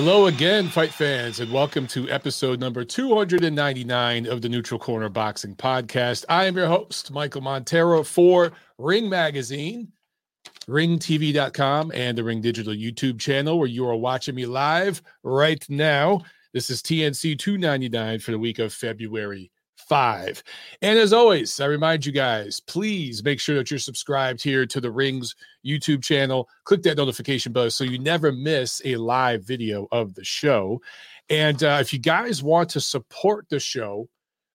Hello again, fight fans, and welcome to episode number 299 of the Neutral Corner Boxing Podcast. I am your host, Michael Montero for Ring Magazine, ringtv.com, and the Ring Digital YouTube channel where you are watching me live right now. This is TNC 299 for the week of February 5. And as always, I remind you guys, please make sure that you're subscribed here to the Rings YouTube channel. Click that notification bell so you never miss a live video of the show. And uh, if you guys want to support the show,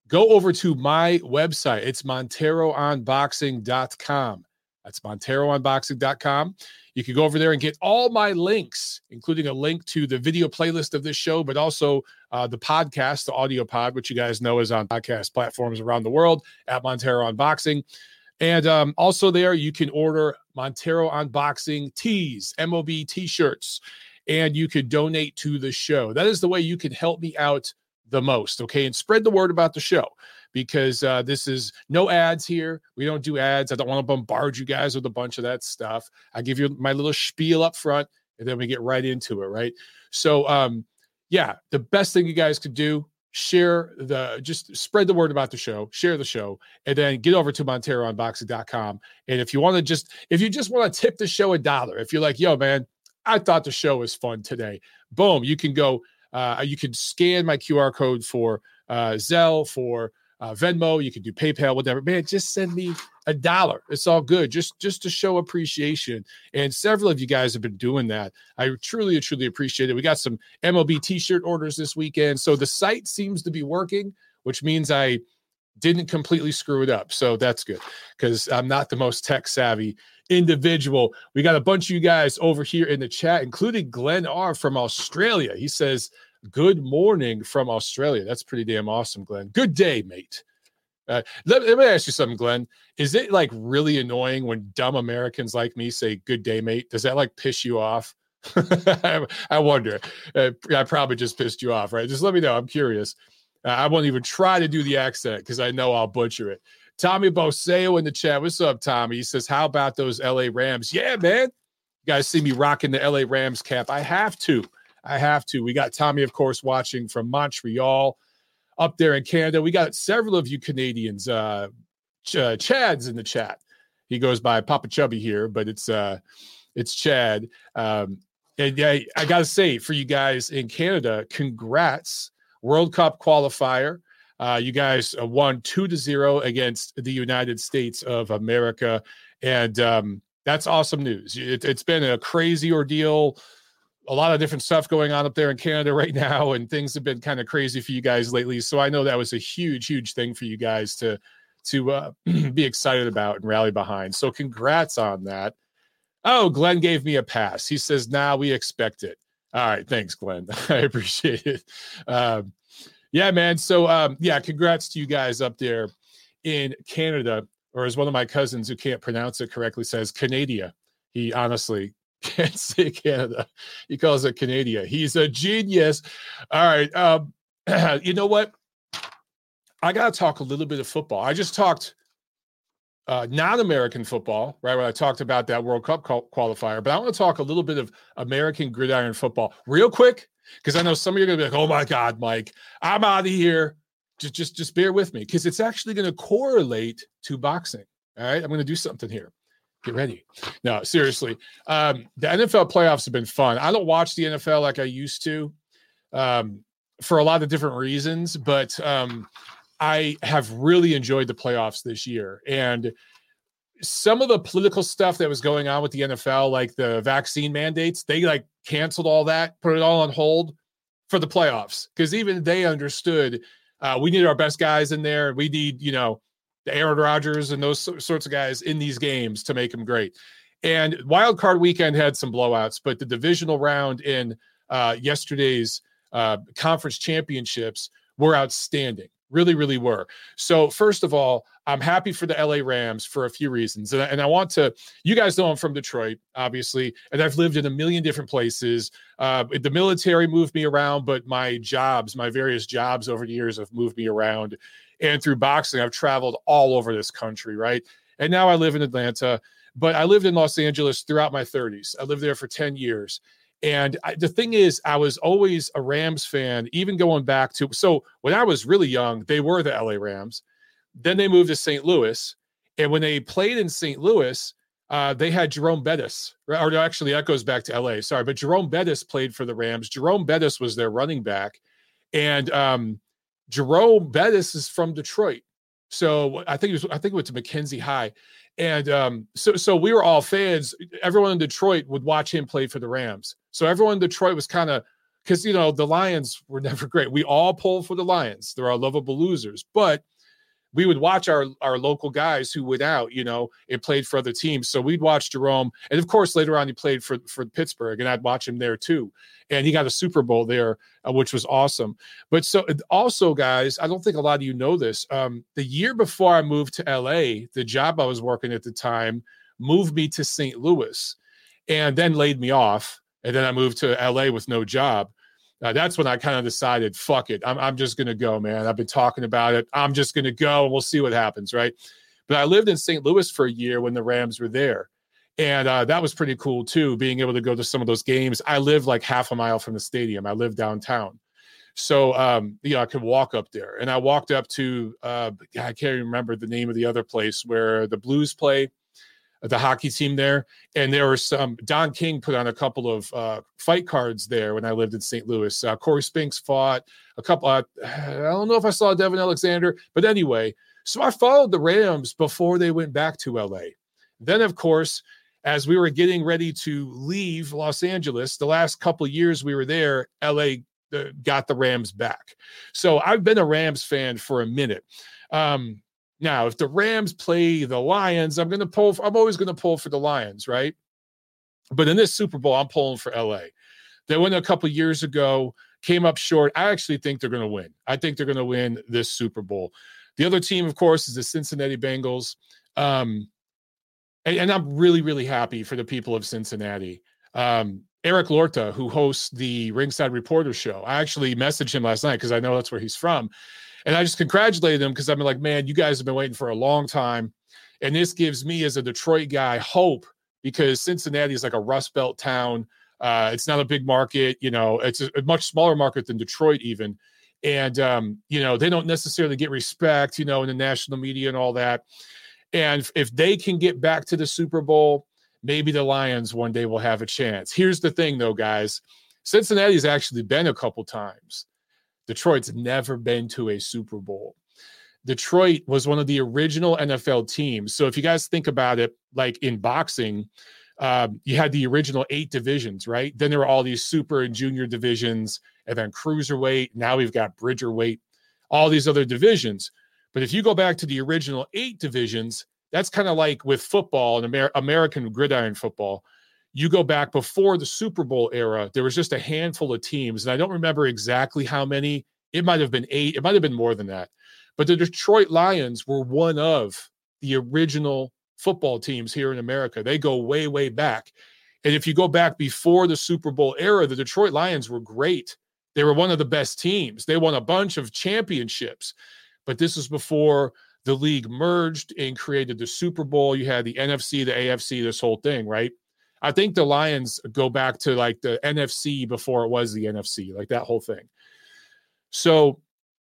go over to my website. It's monteroonboxing.com. That's monteroonboxing.com. You can go over there and get all my links, including a link to the video playlist of this show, but also uh, the podcast, the audio pod, which you guys know is on podcast platforms around the world at Montero on Boxing. And um, also there, you can order Montero on Boxing tees, MOB t shirts, and you could donate to the show. That is the way you can help me out the most. Okay. And spread the word about the show because uh, this is no ads here. We don't do ads. I don't want to bombard you guys with a bunch of that stuff. I give you my little spiel up front and then we get right into it. Right. So, um, yeah, the best thing you guys could do share the just spread the word about the show share the show and then get over to monteroonboxing.com and if you want to just if you just want to tip the show a dollar if you're like yo man i thought the show was fun today boom you can go uh, you can scan my qr code for uh, for uh, Venmo, you can do PayPal, whatever. Man, just send me a dollar. It's all good. Just just to show appreciation. And several of you guys have been doing that. I truly, truly appreciate it. We got some MOB t-shirt orders this weekend. So the site seems to be working, which means I didn't completely screw it up. So that's good because I'm not the most tech savvy individual. We got a bunch of you guys over here in the chat, including Glenn R from Australia. He says, Good morning from Australia. That's pretty damn awesome, Glenn. Good day, mate. Uh, let, let, me ask you something, Glenn. Is it like really annoying when dumb Americans like me say "good day, mate"? Does that like piss you off? I wonder. Uh, I probably just pissed you off, right? Just let me know. I'm curious. Uh, I won't even try to do the accent because I know I'll butcher it. Tommy Boseo in the chat. What's up, Tommy? He says, "How about those LA Rams?" Yeah, man. You guys see me rocking the LA Rams cap. I have to. I have to. We got Tommy, of course, watching from Montreal up there in Canada. We got several of you Canadians. Uh, Ch- uh, Chad's in the chat. He goes by Papa Chubby here, but it's uh, it's Chad. Um, and yeah, I gotta say for you guys in Canada, congrats, World Cup qualifier. Uh, you guys uh, won two to zero against the United States of America, and um, that's awesome news. It, it's been a crazy ordeal a lot of different stuff going on up there in Canada right now, and things have been kind of crazy for you guys lately. So I know that was a huge, huge thing for you guys to to uh, be excited about and rally behind. So congrats on that. Oh, Glenn gave me a pass. He says, "Now nah, we expect it." All right, thanks, Glenn. I appreciate it. Um, yeah, man. So um, yeah, congrats to you guys up there in Canada, or as one of my cousins who can't pronounce it correctly says, Canada. He honestly can't say Canada. He calls it Canada. He's a genius. All right. Um, you know what? I got to talk a little bit of football. I just talked uh, non-American football, right? When I talked about that World Cup qualifier, but I want to talk a little bit of American gridiron football real quick because I know some of you are going to be like, "Oh my God, Mike, I'm out of here." Just, just, just bear with me because it's actually going to correlate to boxing. All right, I'm going to do something here get ready. No, seriously. Um, the NFL playoffs have been fun. I don't watch the NFL like I used to um, for a lot of different reasons, but um, I have really enjoyed the playoffs this year. And some of the political stuff that was going on with the NFL, like the vaccine mandates, they like canceled all that, put it all on hold for the playoffs because even they understood uh, we need our best guys in there. We need, you know, the Aaron Rodgers and those sorts of guys in these games to make them great. And wild card weekend had some blowouts, but the divisional round in uh, yesterday's uh, conference championships were outstanding. Really, really were. So, first of all, I'm happy for the LA Rams for a few reasons. And, and I want to, you guys know I'm from Detroit, obviously, and I've lived in a million different places. Uh, the military moved me around, but my jobs, my various jobs over the years have moved me around and through boxing, I've traveled all over this country, right? And now I live in Atlanta, but I lived in Los Angeles throughout my 30s. I lived there for 10 years. And I, the thing is, I was always a Rams fan, even going back to so when I was really young, they were the LA Rams. Then they moved to St. Louis. And when they played in St. Louis, uh, they had Jerome Bettis, or actually that goes back to LA. Sorry, but Jerome Bettis played for the Rams. Jerome Bettis was their running back, and um, Jerome Bettis is from Detroit. So I think it was I think it went to Mackenzie High, and um, so so we were all fans. Everyone in Detroit would watch him play for the Rams. So everyone in Detroit was kind of because you know the Lions were never great. We all pulled for the Lions. They're our lovable losers, but we would watch our our local guys who went out, you know, and played for other teams. So we'd watch Jerome, and of course later on he played for for Pittsburgh, and I'd watch him there too. And he got a Super Bowl there, uh, which was awesome. But so also, guys, I don't think a lot of you know this. Um, the year before I moved to LA, the job I was working at the time moved me to St. Louis, and then laid me off. And then I moved to LA with no job uh, that's when I kind of decided, fuck it, I'm, I'm just going to go, man. I've been talking about it. I'm just going to go and we'll see what happens, right? But I lived in St. Louis for a year when the Rams were there. And uh, that was pretty cool too, being able to go to some of those games. I live like half a mile from the stadium. I live downtown. So, um, you know, I could walk up there. And I walked up to, uh, I can't remember the name of the other place where the Blues play the hockey team there. And there were some, Don King put on a couple of uh, fight cards there when I lived in St. Louis. Uh, Corey Spinks fought a couple, uh, I don't know if I saw Devon Alexander, but anyway, so I followed the Rams before they went back to LA. Then, of course, as we were getting ready to leave Los Angeles, the last couple years we were there, LA uh, got the Rams back. So I've been a Rams fan for a minute. Um, now, if the Rams play the Lions, I'm going to pull. I'm always going to pull for the Lions, right? But in this Super Bowl, I'm pulling for LA. They went a couple years ago, came up short. I actually think they're going to win. I think they're going to win this Super Bowl. The other team, of course, is the Cincinnati Bengals. Um, and, and, I'm really, really happy for the people of Cincinnati. Um, Eric Lorta, who hosts the Ringside Reporter show, I actually messaged him last night because I know that's where he's from. And I just congratulated them because I'm like, man, you guys have been waiting for a long time. And this gives me, as a Detroit guy, hope because Cincinnati is like a Rust Belt town. Uh, it's not a big market, you know, it's a, a much smaller market than Detroit, even. And, um, you know, they don't necessarily get respect, you know, in the national media and all that. And if they can get back to the Super Bowl, maybe the Lions one day will have a chance. Here's the thing, though, guys Cincinnati's actually been a couple times. Detroit's never been to a Super Bowl. Detroit was one of the original NFL teams. So if you guys think about it, like in boxing, um, you had the original eight divisions, right? Then there were all these super and junior divisions, and then cruiserweight. Now we've got bridgerweight, all these other divisions. But if you go back to the original eight divisions, that's kind of like with football and Amer- American gridiron football you go back before the Super Bowl era, there was just a handful of teams, and I don't remember exactly how many. It might have been eight, it might have been more than that. But the Detroit Lions were one of the original football teams here in America. They go way, way back. And if you go back before the Super Bowl era, the Detroit Lions were great. They were one of the best teams. They won a bunch of championships. But this is before the league merged and created the Super Bowl. You had the NFC, the AFC, this whole thing, right? I think the Lions go back to like the NFC before it was the NFC, like that whole thing. So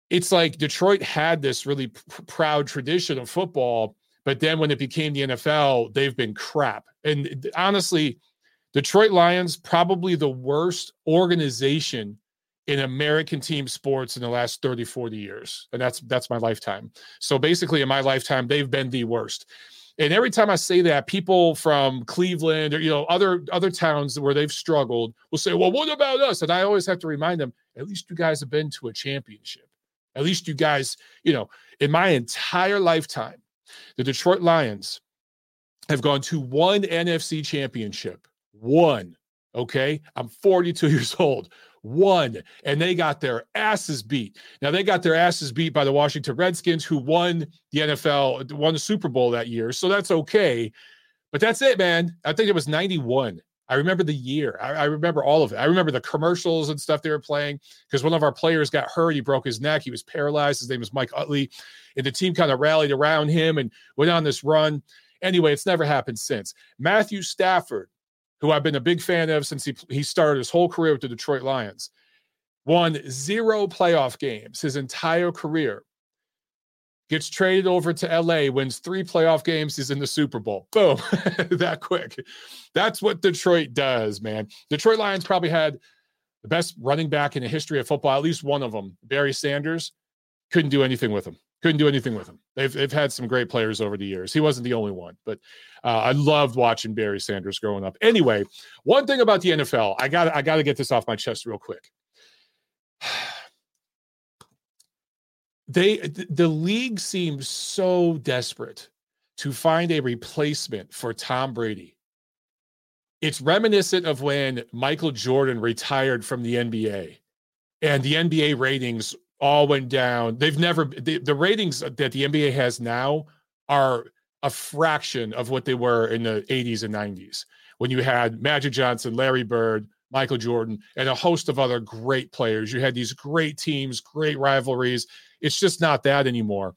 it's like Detroit had this really proud tradition of football, but then when it became the NFL, they've been crap. And honestly, Detroit Lions probably the worst organization in American team sports in the last 30, 40 years. And that's that's my lifetime. So basically in my lifetime, they've been the worst. And every time I say that, people from Cleveland or you know other other towns where they've struggled will say, "Well, what about us?" And I always have to remind them, at least you guys have been to a championship. At least you guys, you know, in my entire lifetime, the Detroit Lions have gone to one NFC championship. One. Okay. I'm 42 years old won and they got their asses beat. Now they got their asses beat by the Washington Redskins who won the NFL, won the Super Bowl that year. So that's okay. But that's it, man. I think it was 91. I remember the year. I, I remember all of it. I remember the commercials and stuff they were playing because one of our players got hurt. He broke his neck. He was paralyzed. His name was Mike Utley. And the team kind of rallied around him and went on this run. Anyway, it's never happened since. Matthew Stafford who I've been a big fan of since he, he started his whole career with the Detroit Lions, won zero playoff games his entire career. Gets traded over to LA, wins three playoff games, he's in the Super Bowl. Boom, that quick. That's what Detroit does, man. Detroit Lions probably had the best running back in the history of football, at least one of them, Barry Sanders. Couldn't do anything with him. Couldn't do anything with him. They've, they've had some great players over the years. He wasn't the only one, but uh, I loved watching Barry Sanders growing up. Anyway, one thing about the NFL, I got I got to get this off my chest real quick. They the league seems so desperate to find a replacement for Tom Brady. It's reminiscent of when Michael Jordan retired from the NBA and the NBA ratings all went down. They've never the, the ratings that the NBA has now are a fraction of what they were in the 80s and 90s when you had Magic Johnson, Larry Bird, Michael Jordan, and a host of other great players. You had these great teams, great rivalries. It's just not that anymore.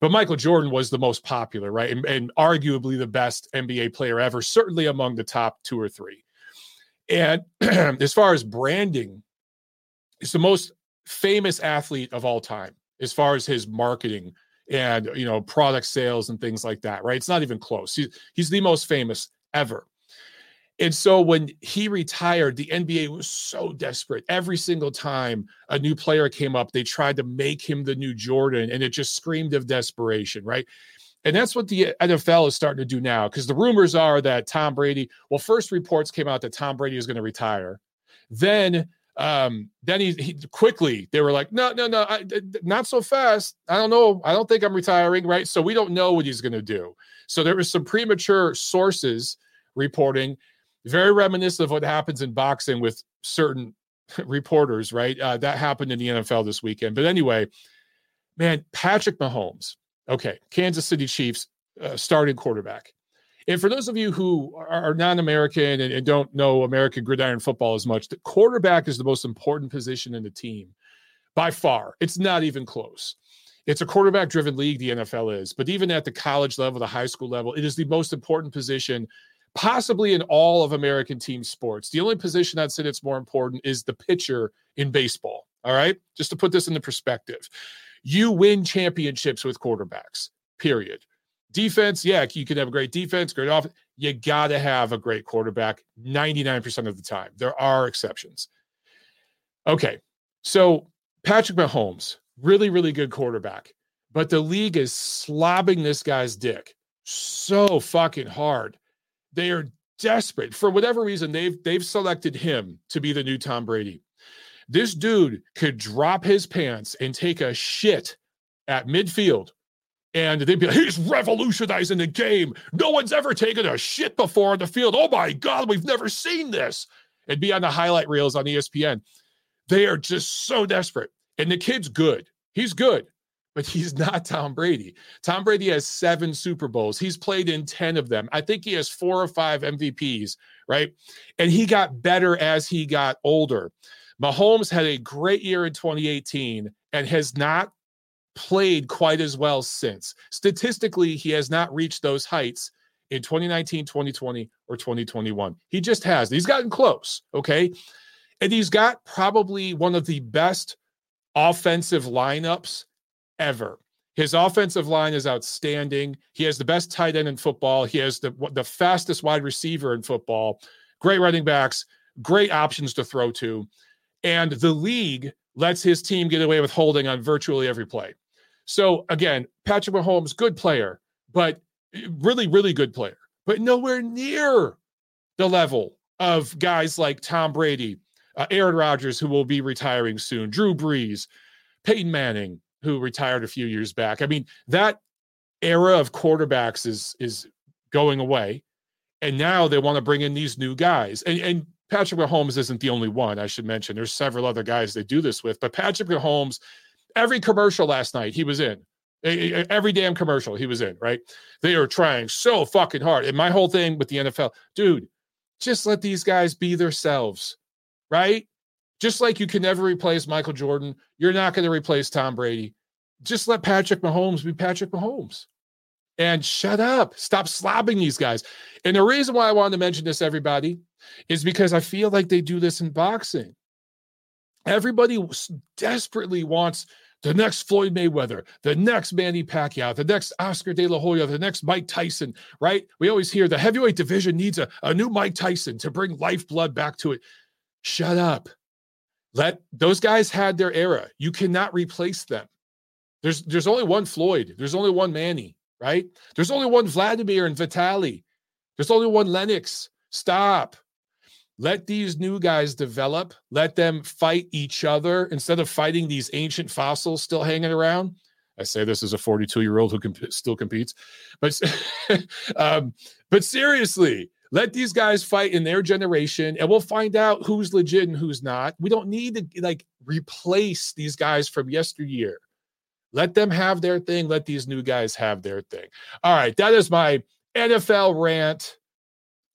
But Michael Jordan was the most popular, right? And, and arguably the best NBA player ever, certainly among the top two or three. And as far as branding, it's the most famous athlete of all time as far as his marketing and you know product sales and things like that right? It's not even close. He's, he's the most famous ever. And so when he retired the nba was so desperate. Every single time a new player came up they tried to make him the new jordan and it just screamed of desperation right? And that's what the NFL is starting to do now because the rumors are that Tom Brady, well, first reports came out that Tom Brady is going to retire. Then um then he, he, quickly they were like no no no I, not so fast. I don't know. I don't think i'm retiring right? So we don't know what he's going to do. So there was some premature sources reporting very reminiscent of what happens in boxing with certain reporters right? Uh, that happened in the nfl this weekend. But anyway man patrick mahomes okay kansas city chiefs uh, starting quarterback and for those of you who are non-American and, and, don't know American gridiron football as much, the quarterback is the most important position in the team by far. It's not even close. It's a quarterback-driven league. The NFL is, but even at the college level, the high school level, it is the most important position, possibly in all of American team sports. The only position I'd say that's more important is the pitcher in baseball. All right, just to put this into perspective, you win championships with quarterbacks. Period. Defense, yeah, you can have a great defense, great offense. You got to have a great quarterback 99% of the time. There are exceptions. Okay. So Patrick Mahomes, really, really good quarterback, but the league is slobbing this guy's dick so fucking hard. They are desperate for whatever reason. They've they've selected him to be the new Tom Brady. This dude could drop his pants and take a shit at midfield and they'd be like, he's revolutionizing the game. No one's ever taken a shit before on the field. Oh my God, we've never seen this. It'd be on the highlight reels on ESPN. They are just so desperate. And the kid's good. He's good, but he's not Tom Brady. Tom Brady has seven Super Bowls. He's played in 10 of them. I think he has four or five MVPs, right? And he got better as he got older. Mahomes had a great year in 2018 and has not played quite as well since. Statistically, he has not reached those heights in 2019, 2020, or 2021. He just has. He's gotten close, okay? And he's got probably one of the best offensive lineups ever. His offensive line is outstanding. He has the best tight end in football. He has the the fastest wide receiver in football. Great running backs, great options to throw to. And the league lets his team get away with holding on virtually every play. So again, Patrick Mahomes, good player, but really, really good player, but nowhere near the level of guys like Tom Brady, uh, Aaron Rodgers, who will be retiring soon, Drew Brees, Peyton Manning, who retired a few years back. I mean, that era of quarterbacks is is going away, and now they want to bring in these new guys. And, and Patrick Mahomes isn't the only one. I should mention there's several other guys they do this with, but Patrick Mahomes every commercial last night he was in every damn commercial he was in right they are trying so fucking hard and my whole thing with the nfl dude just let these guys be themselves right just like you can never replace michael jordan you're not going to replace tom brady just let patrick mahomes be patrick mahomes And shut up. Stop slobbing these guys. And the reason why I wanted to mention this, everybody, is because I feel like they do this in boxing. Everybody desperately wants the next Floyd Mayweather, the next Manny Pacquiao, the next Oscar De La Hoya, the next Mike Tyson, right? We always hear the heavyweight division needs a, a new Mike Tyson to bring lifeblood back to it. Shut up. Let those guys had their era. You cannot replace them. There's there's only one Floyd. There's only one Manny, right? There's only one Vladimir and Vitali. There's only one Lennox. Stop. Let these new guys develop. Let them fight each other instead of fighting these ancient fossils still hanging around. I say this as a 42 year old who comp- still competes, but um, but seriously, let these guys fight in their generation, and we'll find out who's legit and who's not. We don't need to like replace these guys from yesteryear. Let them have their thing. Let these new guys have their thing. All right, that is my NFL rant.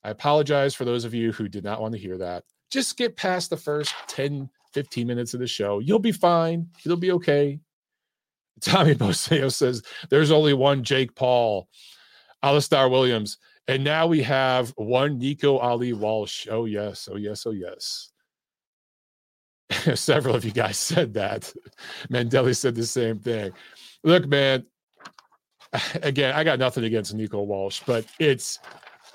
I apologize for those of you who did not want to hear that. Just get past the first 10, 15 minutes of the show. You'll be fine. It'll be okay. Tommy Boseo says there's only one Jake Paul. Alistair Williams. And now we have one Nico Ali Walsh. Oh, yes. Oh, yes. Oh, yes. Several of you guys said that. Mandeli said the same thing. Look, man, again, I got nothing against Nico Walsh, but it's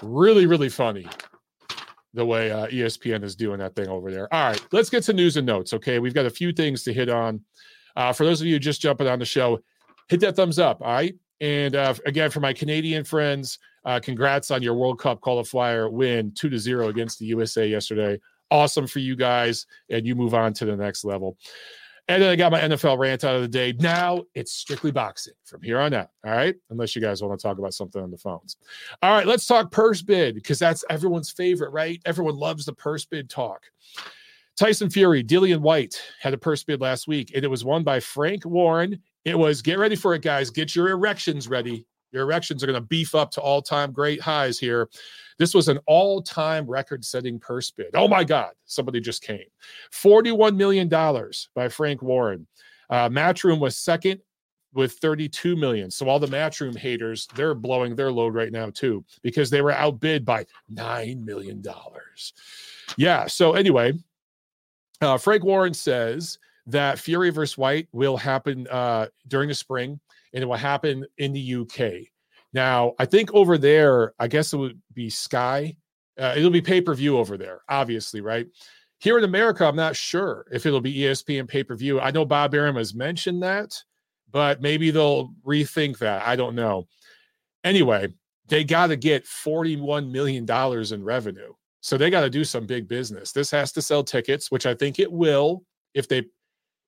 really, really funny the way uh, ESPN is doing that thing over there. All right, let's get to news and notes. Okay, we've got a few things to hit on. Uh, for those of you just jumping on the show, hit that thumbs up. All right. And uh, again, for my Canadian friends, uh, congrats on your World Cup qualifier win, two to zero against the USA yesterday. Awesome for you guys, and you move on to the next level. And then I got my NFL rant out of the day. Now it's strictly boxing from here on out. All right. Unless you guys want to talk about something on the phones. All right. Let's talk purse bid because that's everyone's favorite, right? Everyone loves the purse bid talk. Tyson Fury, Dillian Whyte had a purse bid last week, and it was won by Frank Warren. It was get ready for it, guys. Get your erections ready. Your erections are going to beef up to all time great highs here. This was an all time record setting purse bid. Oh my God, somebody just came. $41 million by Frank Warren. Uh, Matchroom was second with 32 million. So all the Matchroom haters, they're blowing their load right now too because they were outbid by 9 million dollars. Yeah, so anyway, uh, Frank Warren says that Fury versus Whyte will happen uh, during the spring and it will happen in the UK. Now, I think over there, I guess it would be Sky. Uh, it'll be pay per view over there, obviously, right? Here in America, I'm not sure if it'll be ESPN pay per view. I know Bob Arum has mentioned that, but maybe they'll rethink that. I don't know. Anyway, they got to get $41 million in revenue. So they got to do some big business. This has to sell tickets, which I think it will if they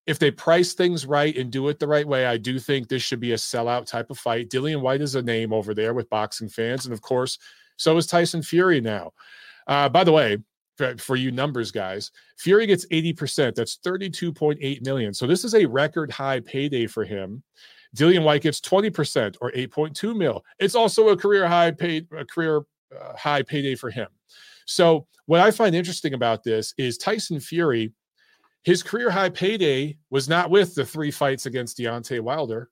if they price things right and do it the right way, I do think this should be a sellout type of fight. Dillian Whyte is a name over there with boxing fans. And of course, so is Tyson Fury now. Uh, by the way, for, you numbers guys, Fury gets 80%. That's 32.8 million. So this is a record high payday for him. Dillian Whyte gets 20% or 8.2 mil. It's also a career high paid a career uh, high payday for him. So what I find interesting about this is Tyson Fury his career high payday was not with the three fights against Deontay Wilder.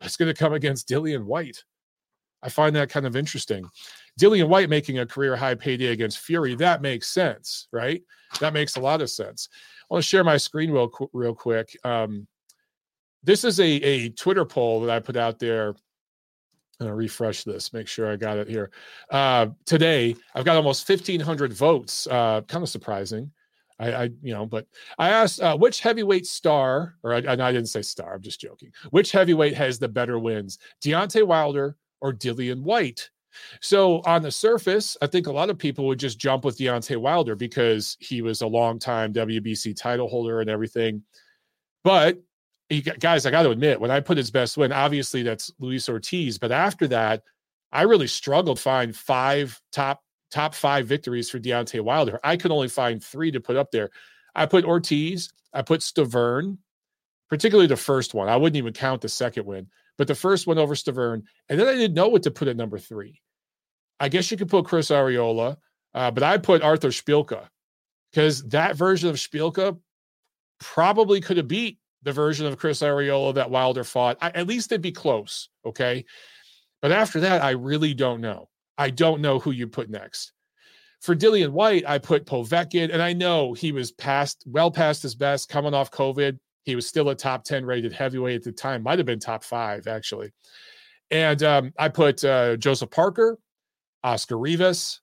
It's going to come against Dillian Whyte. I find that kind of interesting. Dillian Whyte making a career high payday against Fury, that makes sense, right? That makes a lot of sense. I want to share my screen real, real quick. Um, this is a, a Twitter poll that I put out there. I'm going to refresh this, make sure I got it here. Uh, today, I've got almost 1,500 votes. Uh, kind of surprising. I, I, you know, but I asked uh, which heavyweight star, or I, I, didn't say star, I'm just joking. Which heavyweight has the better wins, Deontay Wilder or Dillian Whyte? So on the surface, I think a lot of people would just jump with Deontay Wilder because he was a long time WBC title holder and everything. But he, guys, I got to admit, when I put his best win, obviously that's Luis Ortiz. But after that, I really struggled to find five top top five victories for Deontay Wilder. I could only find three to put up there. I put Ortiz, I put Stiverne, particularly the first one. I wouldn't even count the second win, but the first one over Stiverne. And then I didn't know what to put at number three. I guess you could put Chris Arreola, uh, but I put Arthur Szpilka because that version of Szpilka probably could have beat the version of Chris Arreola that Wilder fought. I, at least it'd be close. Okay. But after that, I really don't know. I don't know who you put next. For Dillian Whyte, I put Povetkin, and I know he was past, well past his best, coming off COVID. He was still a top 10 rated heavyweight at the time, might have been top five, actually. And um, I put uh, Joseph Parker, Oscar Rivas,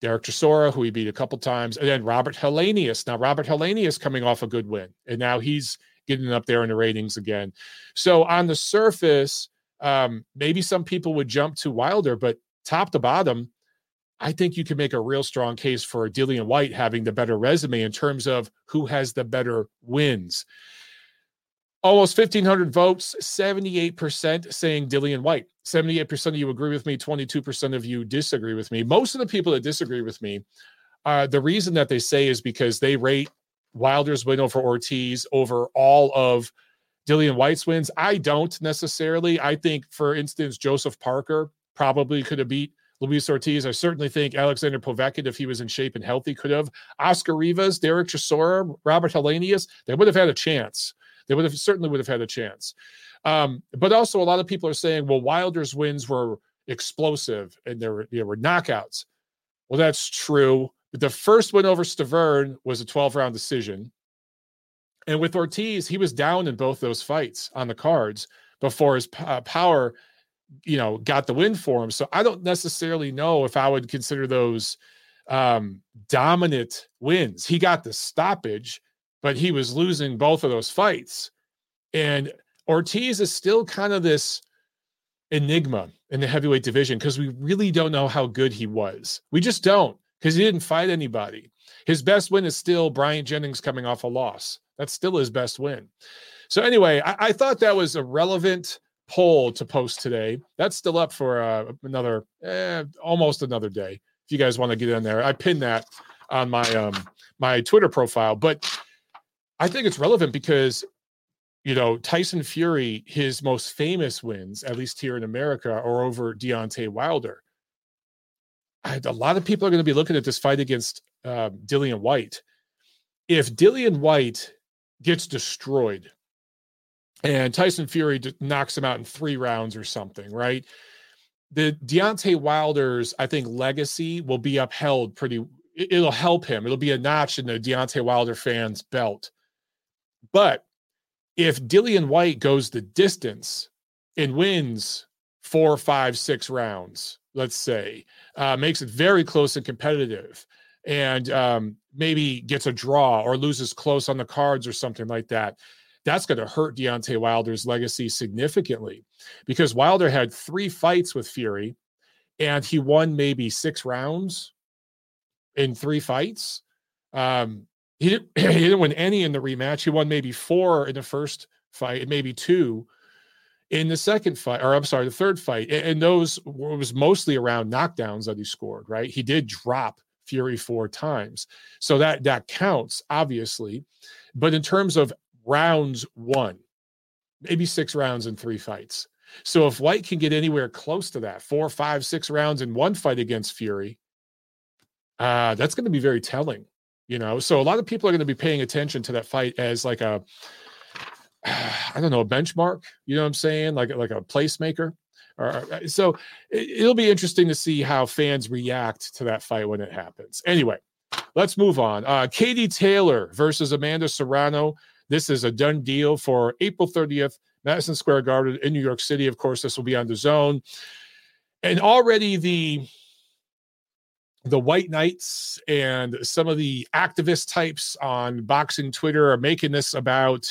Derek Chisora, who he beat a couple times, and then Robert Helenius. Now, Robert Helenius coming off a good win, and now he's getting up there in the ratings again. So on the surface, um, maybe some people would jump to Wilder, but top to bottom, I think you can make a real strong case for Dillian Whyte having the better resume in terms of who has the better wins. Almost 1,500 votes, 78% saying Dillian Whyte. 78% of you agree with me, 22% of you disagree with me. Most of the people that disagree with me, uh, the reason that they say is because they rate Wilder's win over Ortiz over all of Dillian Whyte's wins. I don't necessarily. I think, for instance, Joseph Parker probably could have beat Luis Ortiz. I certainly think Alexander Povetkin, if he was in shape and healthy, could have. Oscar Rivas, Derek Chisora, Robert Helenius, they would have had a chance. They would have certainly would have had a chance. Um, but also, a lot of people are saying, well, Wilder's wins were explosive and there were, there were knockouts. Well, that's true. The first win over Stiverne was a 12 round decision. And with Ortiz, he was down in both those fights on the cards before his uh, power, you know, got the win for him. So I don't necessarily know if I would consider those um, dominant wins. He got the stoppage, but he was losing both of those fights. And Ortiz is still kind of this enigma in the heavyweight division because we really don't know how good he was. We just don't because he didn't fight anybody. His best win is still Bryant Jennings coming off a loss. That's still his best win. So, anyway, I, I thought that was a relevant poll to post today. That's still up for uh, another, eh, almost another day. If you guys want to get in there, I pinned that on my um my Twitter profile. But I think it's relevant because you know, Tyson Fury, his most famous wins, at least here in America, are over Deontay Wilder. I, a lot of people are going to be looking at this fight against uh, Dillian Whyte. If Dillian Whyte gets destroyed and Tyson Fury knocks him out in three rounds or something, right? The Deontay Wilder's, I think, legacy will be upheld pretty. It'll help him. It'll be a notch in the Deontay Wilder fans' belt. But if Dillian Whyte goes the distance and wins four, five, six rounds, let's say, uh, makes it very close and competitive, and um, maybe gets a draw or loses close on the cards or something like that, that's going to hurt Deontay Wilder's legacy significantly because Wilder had three fights with Fury and he won maybe six rounds in three fights. Um, he didn't, he didn't win any in the rematch. He won maybe four in the first fight, maybe two in the second fight, or I'm sorry, the third fight. And those was mostly around knockdowns that he scored, right? He did drop Fury four times. So that that counts, obviously. But in terms of rounds won, maybe six rounds in three fights. So if Whyte can get anywhere close to that, four, five, six rounds in one fight against Fury, uh, that's going to be very telling you know? So a lot of people are going to be paying attention to that fight as like a i don't know a benchmark you know what i'm saying? Like like a placemaker. Or, uh, so it, will be interesting to see how fans react to that fight when it happens. Anyway let's move on. Uh katie taylor versus amanda serrano this is a done deal for april 30th madison square garden in new york city of course this will be on DAZN. and already the the white knights and some of the activist types on boxing Twitter are making this about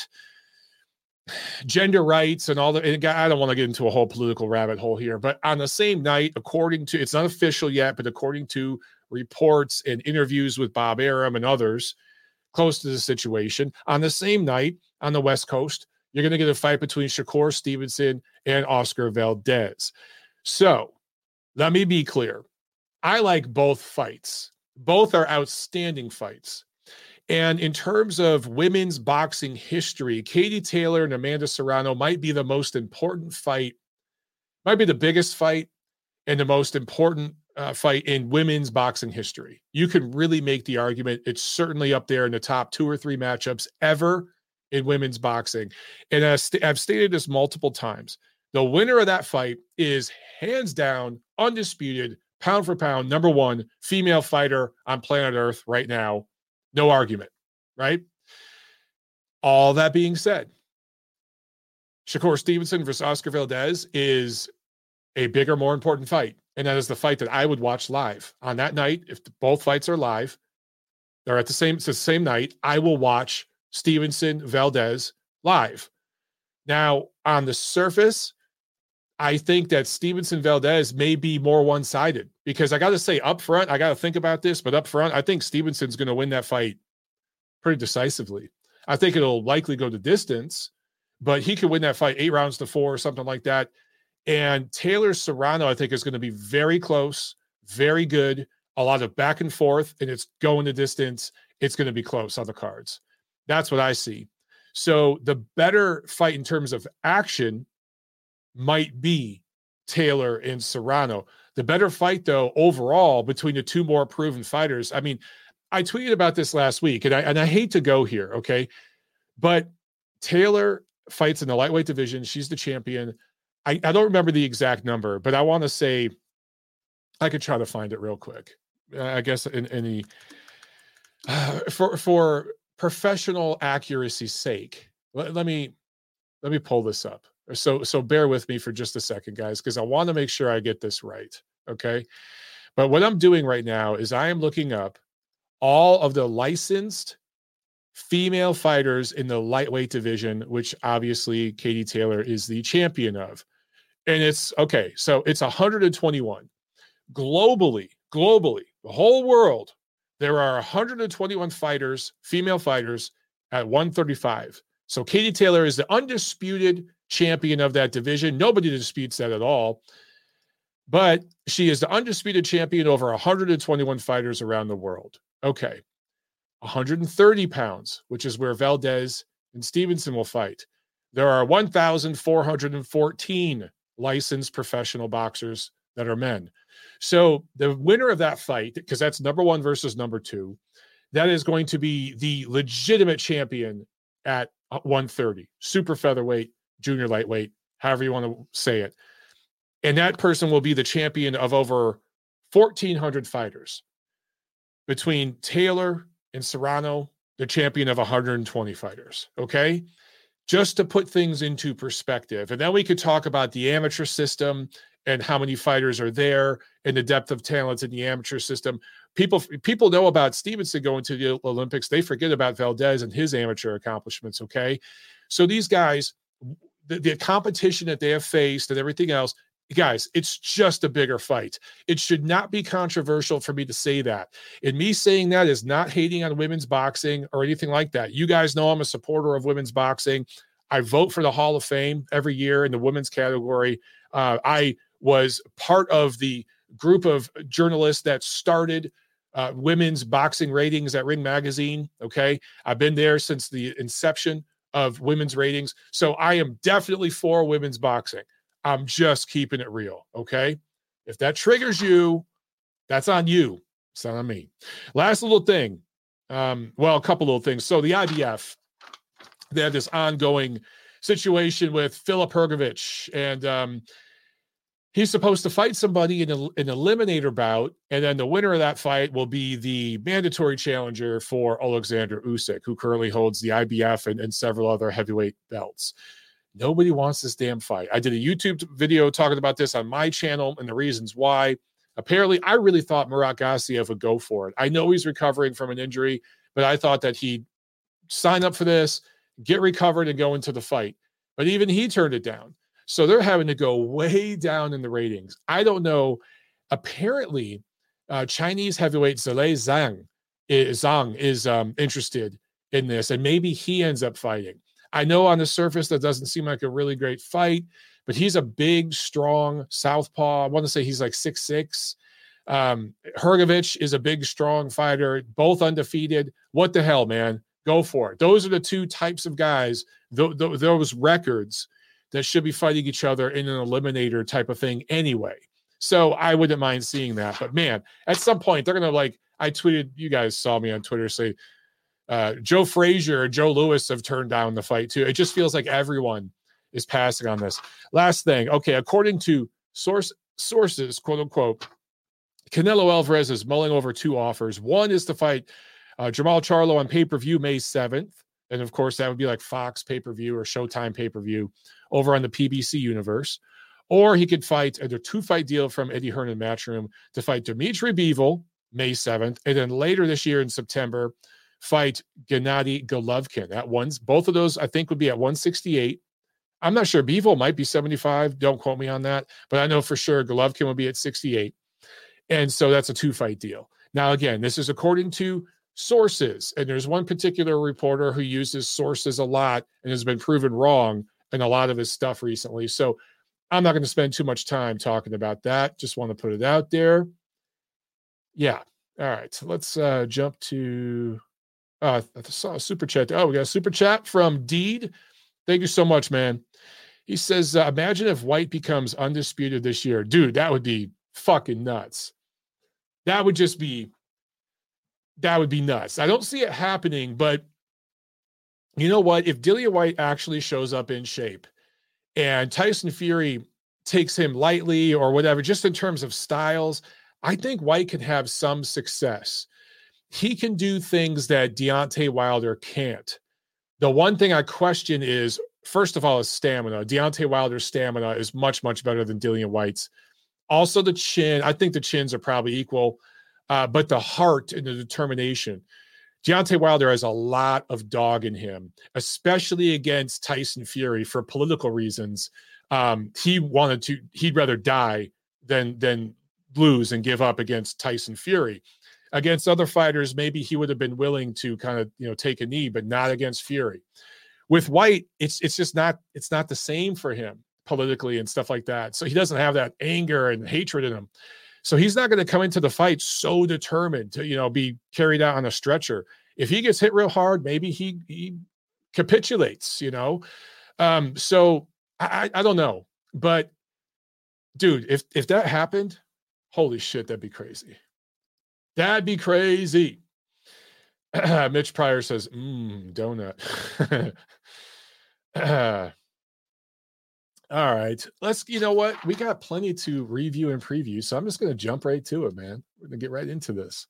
gender rights and all the and I don't want to get into a whole political rabbit hole here, but on the same night, according to it's not official yet, but according to reports and interviews with Bob Arum and others close to the situation, on the same night on the West Coast, you're going to get a fight between Shakur Stevenson and Oscar Valdez. So let me be clear. I like both fights. Both are outstanding fights. And in terms of women's boxing history, Katie Taylor and Amanda Serrano might be the most important fight, might be the biggest fight and the most important uh, fight in women's boxing history. You can really make the argument it's certainly up there in the top two or three matchups ever in women's boxing. And I've stated this multiple times The winner of that fight is hands down, undisputed, pound for pound, number one female fighter on planet Earth right now. No argument, right? All that being said, Shakur Stevenson versus Oscar Valdez is a bigger, more important fight. And that is the fight that I would watch live on that night. If both fights are live, they're at the same, it's the same night. I will watch Stevenson Valdez live. Now, on the surface, I think that Stevenson Valdez may be more one sided because I got to say, up front, I got to think about this, but up front, I think Stevenson's going to win that fight pretty decisively. I think it'll likely go to distance, but he could win that fight eight rounds to four or something like that. And Taylor Serrano, I think, is going to be very close, very good, a lot of back and forth, and it's going the distance. It's going to be close on the cards. That's what I see. So the better fight in terms of action might be Taylor and Serrano. The better fight, though, overall between the two more proven fighters. I mean, I tweeted about this last week, and I and I hate to go here, okay, but Taylor fights in the lightweight division. She's the champion. I, I don't remember the exact number, but I want to say I could try to find it real quick. I guess in any uh, for for professional accuracy's sake, let, let me let me pull this up. So so bear with me for just a second, guys, because I want to make sure I get this right. Okay. But what I'm doing right now is I am looking up all of the licensed female fighters in the lightweight division, which obviously Katie Taylor is the champion of. And it's okay, so it's 121. Globally, globally, the whole world, there are 121 fighters, female fighters at 135. So Katie Taylor is the undisputed champion of that division. Nobody disputes that at all. But she is the undisputed champion over 121 fighters around the world. Okay. 130 pounds, which is where Valdez and Stevenson will fight. There are 1,414 licensed professional boxers that are men. So the winner of that fight, because that's number one versus number two, that is going to be the legitimate champion at uh, 130, super featherweight, junior lightweight, however you want to say it. And that person will be the champion of over 1,400 fighters between Taylor and Serrano, the champion of 120 fighters. Okay. Just to put things into perspective. And then we could talk about the amateur system and how many fighters are there and the depth of talents in the amateur system. People people know about Stevenson going to the Olympics. They forget about Valdez and his amateur accomplishments. Okay. So these guys, the, the competition that they have faced and everything else, guys, it's just a bigger fight. It should not be controversial for me to say that. And me saying that is not hating on women's boxing or anything like that. You guys know I'm a supporter of women's boxing. I vote for the Hall of Fame every year in the women's category. Uh, I was part of the group of journalists that started uh, women's boxing ratings at Ring Magazine. Okay. I've been there since the inception of women's ratings. So I am definitely for women's boxing. I'm just keeping it real. Okay. If that triggers you, that's on you. It's not on me. Last little thing. Um, well, a couple little things. So the IBF, they have this ongoing situation with Filip Hrgovic, and um, he's supposed to fight somebody in an eliminator bout, and then the winner of that fight will be the mandatory challenger for Alexander Usyk, who currently holds the IBF and, and several other heavyweight belts. Nobody wants this damn fight. I did a YouTube video talking about this on my channel and the reasons why. Apparently, I really thought Murat Gassiev would go for it. I know he's recovering from an injury, but I thought that he'd sign up for this, get recovered, and go into the fight. But even he turned it down. So they're having to go way down in the ratings. I don't know. Apparently, uh, Chinese heavyweight Zhilei Zhang is, Zhang is um, interested in this, and maybe he ends up fighting. I know on the surface that doesn't seem like a really great fight, but he's a big, strong southpaw. I want to say he's like six six. Um, Hrgovic is a big, strong fighter, both undefeated. What the hell, man? Go for it. Those are the two types of guys, th- th- those records that should be fighting each other in an eliminator type of thing anyway. So I wouldn't mind seeing that. But man, at some point, they're going to like, I tweeted, you guys saw me on Twitter say, uh, Joe Frazier and Joe Louis have turned down the fight too. It just feels like everyone is passing on this. Last thing, okay, according to source sources, quote unquote, Canelo Alvarez is mulling over two offers. One is to fight uh, Jermall Charlo on pay per view May 7th. And of course, that would be like Fox pay per view or Showtime pay per view over on the PBC universe. Or he could fight a two fight deal from Eddie Hearn and Matchroom to fight Dimitri Bivol May 7th. And then later this year in September, fight Gennady Golovkin. At ones, both of those I think would be at 168. I'm not sure. Bivol might be 75. Don't quote me on that. But I know for sure Golovkin will be at 68. And so that's a two fight deal. Now, again, this is according to sources. And there's one particular reporter who uses sources a lot and has been proven wrong in a lot of his stuff recently. So I'm not going to spend too much time talking about that. Just want to put it out there. Yeah. All right. So let's uh, jump to uh, I saw a super chat. Oh, we got a super chat from Deed. Thank you so much, man. He says, uh, imagine if Whyte becomes undisputed this year. Dude, that would be fucking nuts. That would just be that would be nuts. I don't see it happening, but you know what? If Dillian Whyte actually shows up in shape and Tyson Fury takes him lightly or whatever, just in terms of styles, I think Whyte can have some success. He can do things that Deontay Wilder can't. The one thing I question is, first of all, his stamina. Deontay Wilder's stamina is much, much better than Dillian Whyte's. Also, the chin. I think the chins are probably equal, uh, but the heart and the determination. Deontay Wilder has a lot of dog in him, especially against Tyson Fury for political reasons. Um, he wanted to, he'd rather die than than lose and give up against Tyson Fury. Against other fighters, maybe he would have been willing to kind of you know take a knee, but not against Fury. With Whyte, it's it's just not it's not the same for him politically and stuff like that. So he doesn't have that anger and hatred in him. So he's not going to come into the fight so determined to, you know, be carried out on a stretcher. If he gets hit real hard, maybe he he capitulates, you know. Um, so I, I don't know. But dude, if if that happened, holy shit, that'd be crazy. That'd be crazy. Mitch Pryor says, mm, donut. All right. Let's, you know what? We got plenty to review and preview. So I'm just going to jump right to it, man. We're going to get right into this.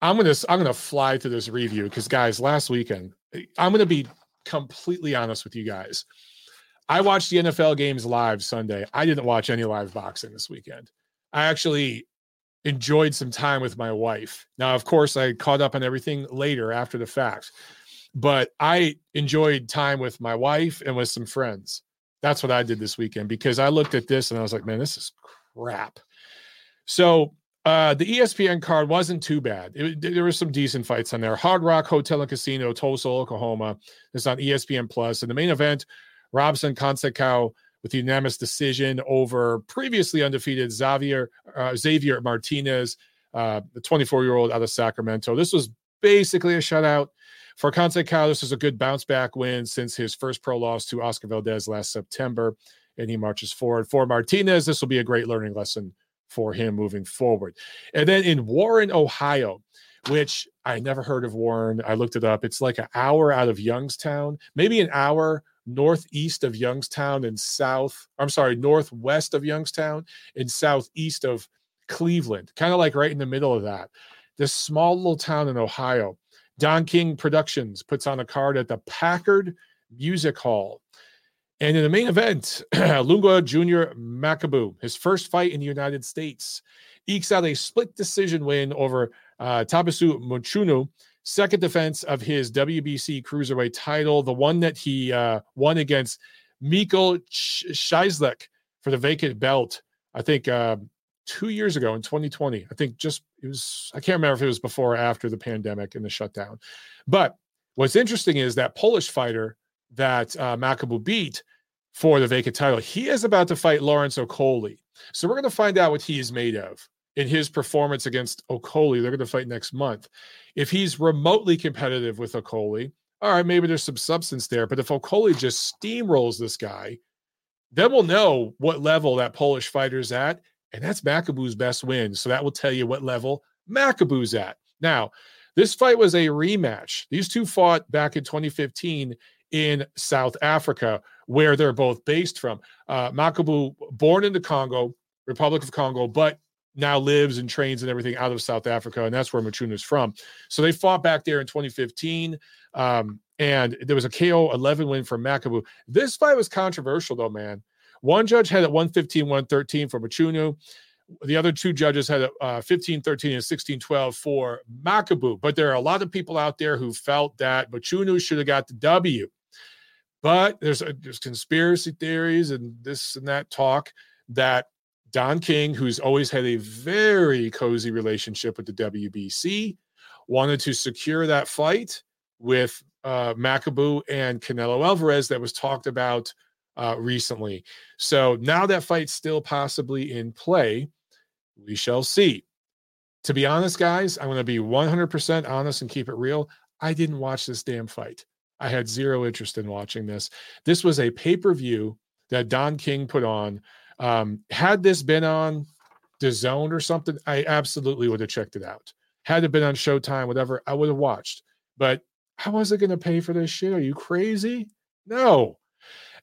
I'm going to, I'm going to fly through this review because, guys, last weekend, eh, I'm going to be completely honest with you guys. I watched the NFL games live Sunday. I didn't watch any live boxing this weekend. I actually enjoyed some time with my wife. Now, of course, I caught up on everything later after the fact, but I enjoyed time with my wife and with some friends. That's what I did this weekend because I looked at this and I was like, man, this is crap. So uh, the ESPN card wasn't too bad. It, there were some decent fights on there. Hard Rock Hotel and Casino, Tulsa, Oklahoma. It's on ESPN Plus. And the main event, Robson Conceição with unanimous decision over previously undefeated Xavier uh, Xavier Martinez, uh, the 24 year old out of Sacramento. This was basically a shutout. For Conceição, this is a good bounce back win since his first pro loss to Oscar Valdez last September, and he marches forward. For Martinez, this will be a great learning lesson for him moving forward. And then in Warren, Ohio, which I never heard of Warren. I looked it up. It's like an hour out of Youngstown, maybe an hour northeast of Youngstown and south. I'm sorry, northwest of Youngstown and southeast of Cleveland, kind of like right in the middle of that. This small little town in Ohio. Don King Productions puts on a card at the Packard Music Hall. And in the main event, Lunga Jr. Makabu, his first fight in the United States, ekes out a split decision win over uh, Thabiso Mchunu, second defense of his WBC Cruiserweight title, the one that he uh, won against Michal Cieslak for the vacant belt, I think uh, two years ago in 2020. I think just it was, I can't remember if it was before or after the pandemic and the shutdown. But what's interesting is that Polish fighter that uh, Makabu beat for the vacant title, he is about to fight Lawrence Okolie. So we're going to find out what he is made of in his performance against Okolie. They're going to fight next month. If he's remotely competitive with Okolie, all right, maybe there's some substance there. But if Okolie just steamrolls this guy, then we'll know what level that Polish fighter's at and that's Makabu's best win. So that will tell you what level Makabu's at. Now, this fight was a rematch. These two fought back in 2015 in South Africa, where they're both based from. Uh, Makabu, born in the Congo, Republic of Congo, but now lives and trains and everything out of South Africa, and that's where Mchunu is from. So they fought back there in 2015, um, and there was a KO 11 win for Makabu. This fight was controversial, though, man. One judge had it 115, 113 for Mchunu. The other two judges had it uh, 15, 13, and 16, 12 for Makabu. But there are a lot of people out there who felt that Mchunu should have got the W. But there's, a, there's conspiracy theories and this and that talk that Don King, who's always had a very cozy relationship with the WBC, wanted to secure that fight with uh, Makabu and Canelo Alvarez that was talked about uh, recently. So now that fight's still possibly in play. We shall see. To be honest, guys, I'm going to be 100% honest and keep it real. I didn't watch this damn fight. I had zero interest in watching this. This was a pay per view that Don King put on. Um, had this been on the DAZN or something, I absolutely would have checked it out. Had it been on Showtime, whatever, I would have watched. But how was it going to pay for this shit? Are you crazy? No.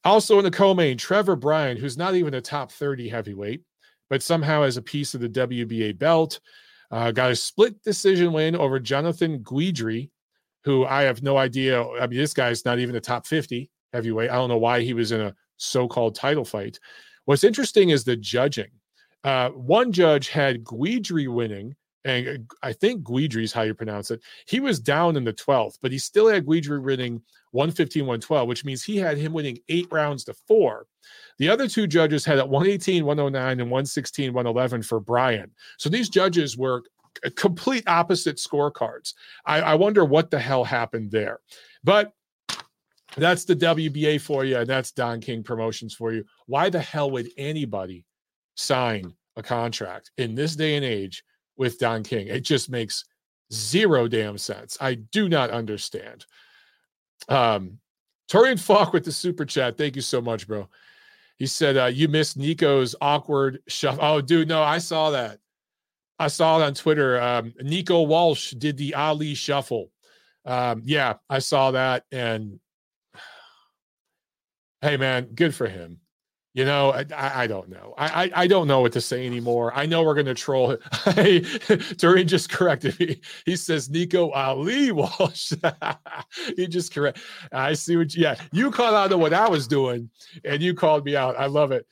Also in the co-main, Trevor Bryan, who's not even a top 30 heavyweight, but somehow has a piece of the WBA belt, uh, got a split decision win over Jonathan Guidry, who I have no idea. I mean, this guy's not even a top 50 heavyweight. I don't know why he was in a so-called title fight. What's interesting is the judging. Uh, one judge had Guidry winning, and I think Guidry is how you pronounce it. He was down in the 12th, but he still had Guidry winning 115, 112, which means he had him winning eight rounds to four. The other two judges had at 118, 109, and 116, 111 for Bryan. So these judges were complete opposite scorecards. I, I wonder what the hell happened there. But that's the WBA for you, and that's Don King Promotions for you. Why the hell would anybody sign a contract in this day and age with Don King? It just makes zero damn sense. I do not understand. Um, Torian Falk with the super chat. Thank you so much, bro. He said, uh, You missed Nico's awkward shuffle. Oh, dude, no, I saw that. I saw it on Twitter. Um, Nico Walsh did the Ali shuffle. Um, yeah, I saw that. And hey, man, good for him. You know, I, I don't know. I, I, don't know what to say anymore. I know we're going to troll. Hey, Turian just corrected me. He says Nico Ali Walsh. he just correct. I see what. You, yeah, you caught out of what I was doing, and you called me out. I love it.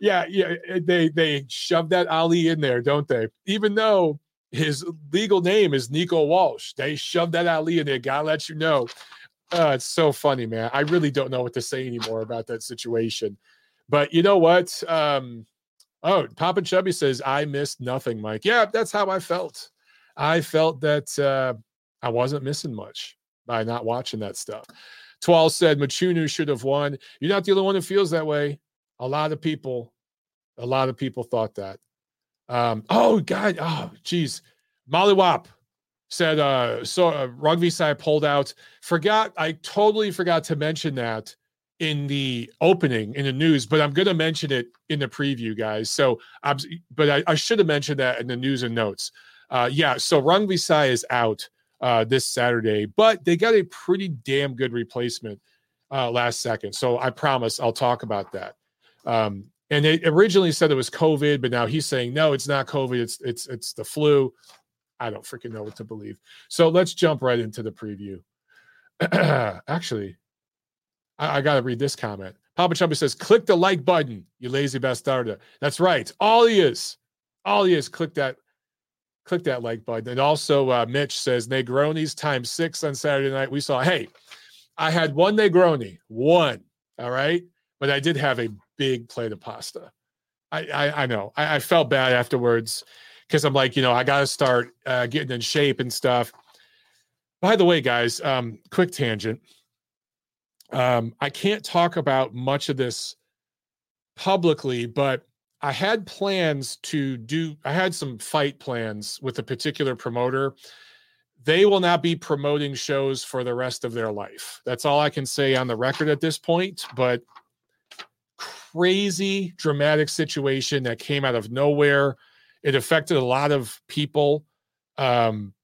Yeah, yeah. Eh, they they shove that Ali in there, don't they? Even though his legal name is Nico Walsh, they shove that Ali in there. Gotta let you know. Uh, it's so funny, man. I really don't know what to say anymore about that situation. But you know what? Um, oh, Papa Chubby says, I missed nothing, Mike. Yeah, that's how I felt. I felt that uh, I wasn't missing much by not watching that stuff. Twal said Mchunu should have won. You're not the only one who feels that way. A lot of people, a lot of people thought that. Um, oh God, oh geez. Molly Wap said uh so uh, Rungvisai side pulled out. Forgot, I totally forgot to mention that in the opening in the news, but I'm going to mention it in the preview, guys. So, but I, I should have mentioned that in the news and notes. Uh, yeah, so rugby Rungvisai is out uh, this Saturday, but they got a pretty damn good replacement uh, last second. So I promise I'll talk about that. Um, and they originally said it was COVID, but now he's saying no, it's not COVID. It's it's it's the flu. I don't freaking know what to believe. So let's jump right into the preview. Actually, I, I got to read this comment. Papa Chubby says, click the like button, you lazy bastard. That's right. All he is, all he is, click that, click that like button. And also, uh, Mitch says, Negronis times six on Saturday night. We saw, hey, I had one Negroni, one. All right. But I did have a big plate of pasta. I, I, I know. I, I, felt bad afterwards because I'm like, you know, I got to start uh, getting in shape and stuff. By the way, guys, um, quick tangent. Um, I can't talk about much of this publicly, but I had plans to do, I had some fight plans with a particular promoter. They will not be promoting shows for the rest of their life. That's all I can say on the record at this point. But crazy, dramatic situation that came out of nowhere. It affected a lot of people. Um,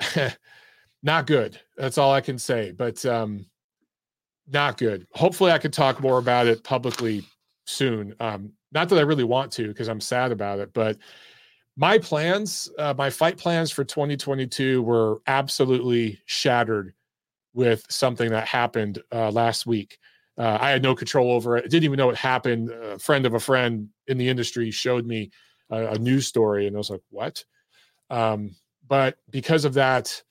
not good. That's all I can say. But um, not good. Hopefully, I could talk more about it publicly soon. Um, not that I really want to because I'm sad about it, but my plans, uh, my fight plans for 2022 were absolutely shattered with something that happened uh, last week. Uh, I had no control over it. I didn't even know it happened. A friend of a friend in the industry showed me a, a news story, and I was like, "What?" Um, but because of that,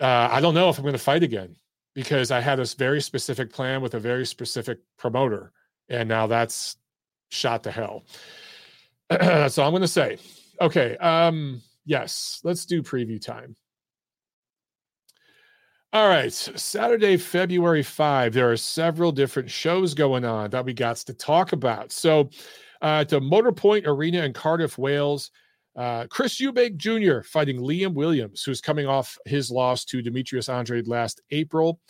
uh, I don't know if I'm going to fight again because I had this very specific plan with a very specific promoter, and now that's shot to hell. all I'm going to say. Okay. Um, yes, let's do preview time. All right, Saturday, February 5. There are several different shows going on that we got to talk about. So, uh, at the Motorpoint Arena in Cardiff, Wales, uh, Chris Eubank Jr. fighting Liam Williams, who's coming off his loss to Demetrius Andrade last April.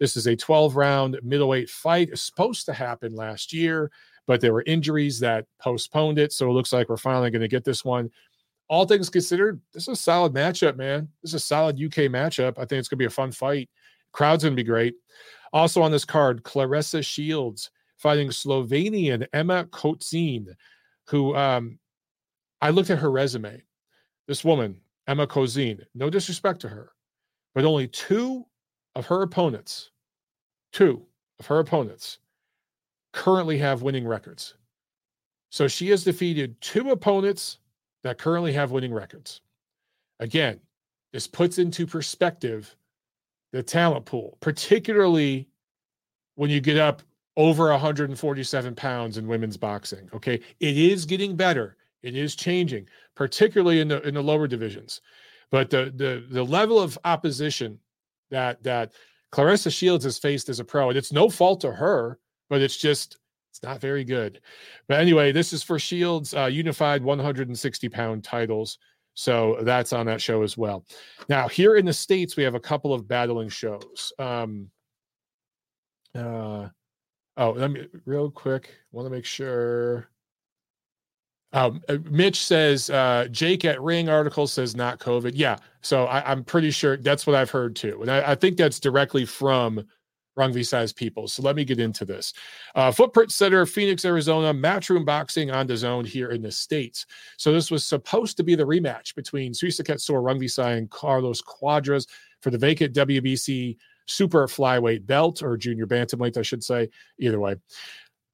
This is a 12 round middleweight fight. It's supposed to happen last year, but there were injuries that postponed it. So it looks like we're finally going to get this one all things considered, this is a solid matchup, man. This is a solid UK matchup. I think it's going to be a fun fight. Crowd's going to be great. Also on this card, Claressa Shields fighting Slovenian Ema Kozin, who um, I looked at her resume. This woman, Ema Kozin, no disrespect to her, but only two of her opponents, two of her opponents currently have winning records. So she has defeated two opponents that currently have winning records. Again, this puts into perspective the talent pool, particularly when you get up over 147 pounds in women's boxing. Okay. It is getting better. It is changing, particularly in the in the lower divisions. But the the the level of opposition that that Claressa Shields has faced as a pro, and it's no fault to her, but it's just it's not very good. But anyway, this is for Shields uh, unified 160 pound titles. So that's on that show as well. Now, here in the States, we have a couple of battling shows. Um, uh, oh, let me real quick. Want to make sure. Um, uh, Mitch says uh, Jake at Ring article says not COVID. Yeah, so I, am pretty sure that's what I've heard too, and I, I think that's directly from Rungvisai size people. So let me get into this. Uh, Footprint Center, Phoenix, Arizona, Matchroom Boxing on the DAZN here in the States. So this was supposed to be the rematch between Srisaket Sor Rungvisai and Carlos Cuadras for the vacant WBC super flyweight belt or junior bantamweight, I should say. Either way.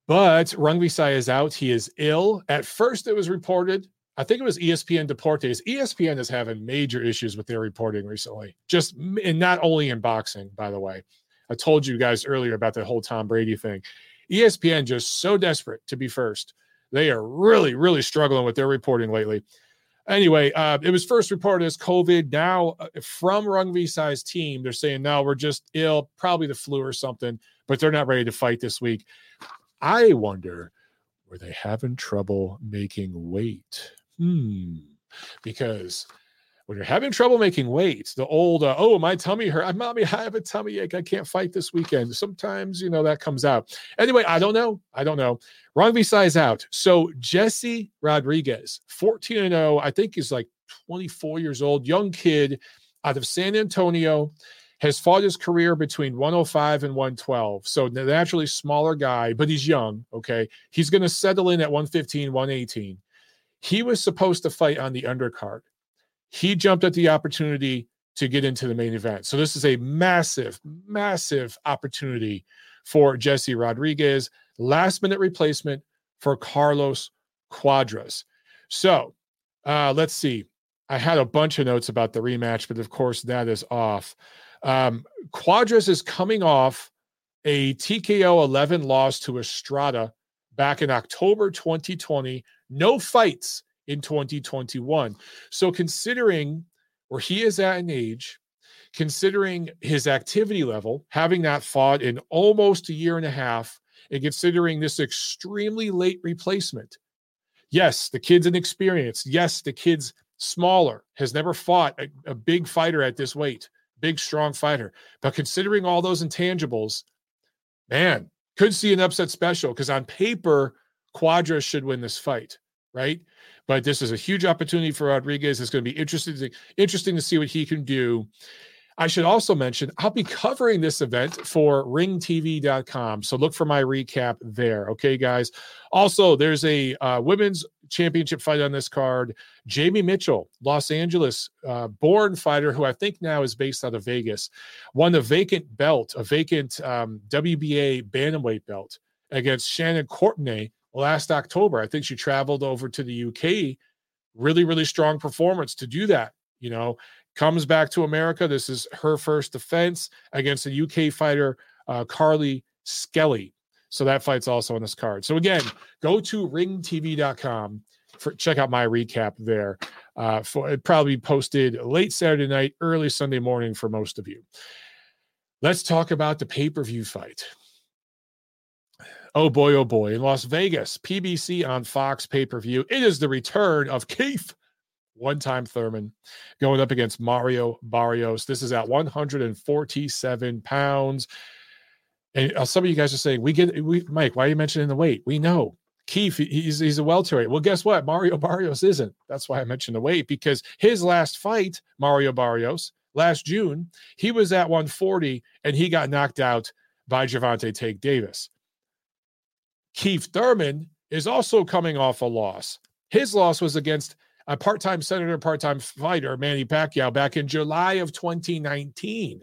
But Rungvisai is out. He is ill. At first, it was reported I think it was ESPN Deportes. ESPN is having major issues with their reporting recently, just and not only in boxing, by the way. I told you guys earlier about the whole Tom Brady thing. ESPN just so desperate to be first. They are really, really struggling with their reporting lately. Anyway, uh, it was first reported as COVID. Now, uh, from Rungvisai's team, they're saying, no, we're just ill, probably the flu or something, but they're not ready to fight this week. I wonder, were they having trouble making weight? Hmm. Because when you're having trouble making weight, the old, uh, oh, my tummy hurt. I'm mommy, I have a tummy ache. I can't fight this weekend. Sometimes, you know, that comes out. Anyway, I don't know. I don't know. Rungvisai size out. So Jesse Rodriguez, 14 and 0, I think he's like 24 years old, young kid out of San Antonio, has fought his career between 105 and 112. So naturally smaller guy, but he's young. Okay. He's going to settle in at 115, 118. He was supposed to fight on the undercard. He jumped at the opportunity to get into the main event. So this is a massive, massive opportunity for Jesse Rodriguez, last minute replacement for Carlos Cuadras. So uh, let's see. I had a bunch of notes about the rematch, but of course that is off. Um, Cuadras is coming off a TKO 11 loss to Estrada back in October 2020. No fights in 2021. So, considering where he is at in age, considering his activity level, having not fought in almost a year and a half, and considering this extremely late replacement, yes, the kid's inexperienced. Yes, the kid's smaller, has never fought a, a big fighter at this weight, big, strong fighter. But considering all those intangibles, man, could see an upset special because on paper, Quadra should win this fight, right? But this is a huge opportunity for Rodriguez. It's going to be interesting to, interesting to see what he can do. I should also mention I'll be covering this event for ringtv.com. So look for my recap there. Okay, guys. Also, there's a uh, women's championship fight on this card. Jamie Mitchell, Los Angeles uh, born fighter, who I think now is based out of Vegas, won a vacant belt, a vacant um, WBA bantamweight belt against Shannon Courtenay last October. I think she traveled over to the UK. Really, really strong performance to do that. You know, comes back to America. This is her first defense against a UK fighter, uh, Carly Skelly. So that fight's also on this card. So again, go to ringtv.com for check out my recap there. Uh, for it probably posted late Saturday night, early Sunday morning for most of you. Let's talk about the pay-per-view fight. Oh boy, oh boy. In Las Vegas, PBC on Fox pay-per-view. It is the return of Keith one-time Thurman going up against Mario Barrios. This is at 147 pounds. And uh, some of you guys are saying, "We get, we Mike. Why are you mentioning the weight? We know Keith. He's he's a welterweight. Well, guess what? Mario Barrios isn't. That's why I mentioned the weight because his last fight, Mario Barrios, last June, he was at 140 and he got knocked out by Gervonta Tank Davis. Keith Thurman is also coming off a loss. His loss was against a part-time senator, part-time fighter, Manny Pacquiao, back in July of 2019.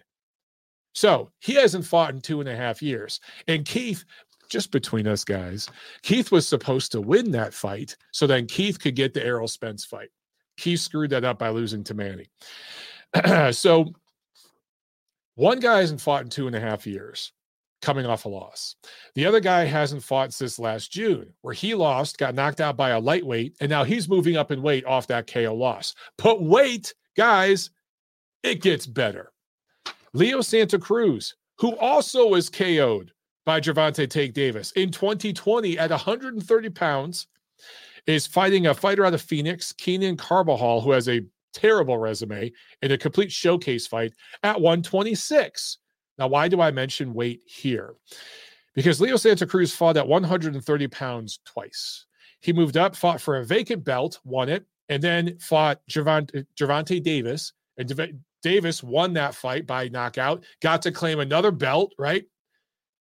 So he hasn't fought in two and a half years. And Keith, just between us guys, Keith was supposed to win that fight so then Keith could get the Errol Spence fight. Keith screwed that up by losing to Manny. so one guy hasn't fought in two and a half years, coming off a loss. The other guy hasn't fought since last June, where he lost, got knocked out by a lightweight, and now he's moving up in weight off that KO loss. But wait, guys, it gets better. Leo Santa Cruz, who also was KO'd by Gervonta Tank Davis in 2020 at 130 pounds, is fighting a fighter out of Phoenix, Keenan Carbajal, who has a terrible resume in a complete showcase fight at 126. Now, why do I mention weight here? Because Leo Santa Cruz fought at 130 pounds twice. He moved up, fought for a vacant belt, won it, and then fought Gervonta, uh, Gervonta Davis. And Davis won that fight by knockout, got to claim another belt, right?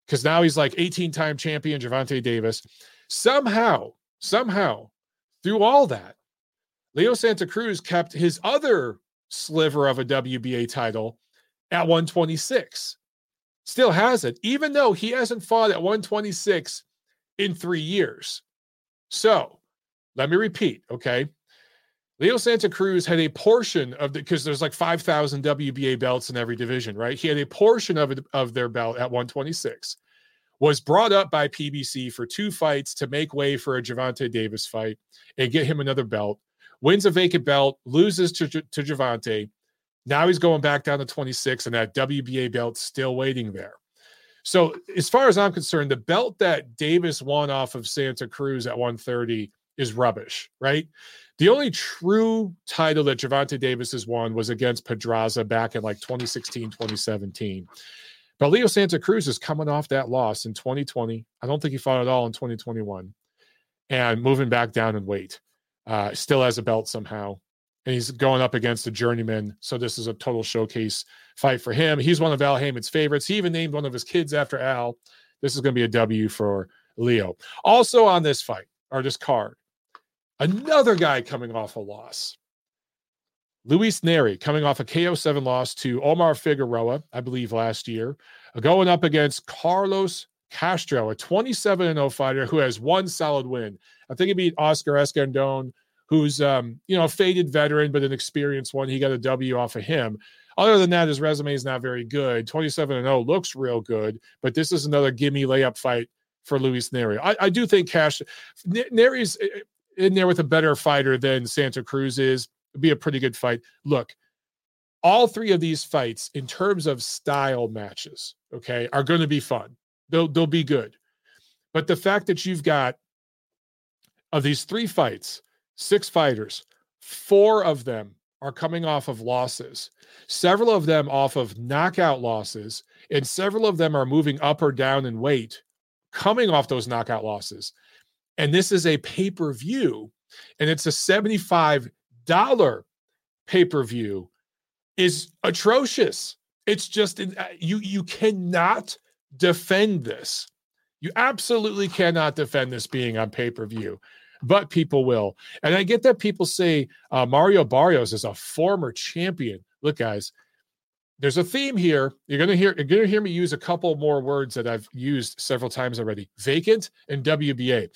Because now he's like 18 time champion, Gervonta Davis. Somehow, somehow, through all that, Leo Santa Cruz kept his other sliver of a WBA title at 126. Still has it, even though he hasn't fought at 126 in three years. So let me repeat, okay? Leo Santa Cruz had a portion of the because there's like 5,000 WBA belts in every division, right? He had a portion of it, of their belt at 126. Was brought up by PBC for two fights to make way for a Gervonta Davis fight and get him another belt. Wins a vacant belt, loses to to Gervonta. Now he's going back down to 26, and that WBA belt still waiting there. So, as far as I'm concerned, the belt that Davis won off of Santa Cruz at 130 is rubbish, right? The only true title that Gervonta Davis has won was against Pedraza back in like 2016, 2017. But Leo Santa Cruz is coming off that loss in 2020. I don't think he fought at all in 2021 and moving back down in weight. Uh, still has a belt somehow. And he's going up against a journeyman. So this is a total showcase fight for him. He's one of Al Haymon's favorites. He even named one of his kids after Al. This is going to be a W for Leo. Also on this fight, or this card, Another guy coming off a loss. Luis Nery coming off a KO7 loss to Omar Figueroa, I believe, last year, going up against Carlos Castro, a 27 0 fighter who has one solid win. I think he beat Oscar Escandon, who's um, you know, a faded veteran, but an experienced one. He got a W off of him. Other than that, his resume is not very good. 27 and 0 looks real good, but this is another gimme layup fight for Luis Nery. I, I do think Cash Nery's in there with a better fighter than Santa Cruz is. It'd be a pretty good fight. Look, all three of these fights, in terms of style matches, okay, are going to be fun. They'll they'll be good. But the fact that you've got of these three fights, six fighters, four of them are coming off of losses, several of them off of knockout losses, and several of them are moving up or down in weight coming off those knockout losses. And this is a pay per view, and it's a $75 pay per view is atrocious. It's just uh, you you cannot defend this. You absolutely cannot defend this being on pay per view, but people will. And I get that people say uh, Mario Barrios is a former champion. Look, guys, there's a theme here. You're gonna hear you're gonna hear me use a couple more words that I've used several times already: vacant and WBA.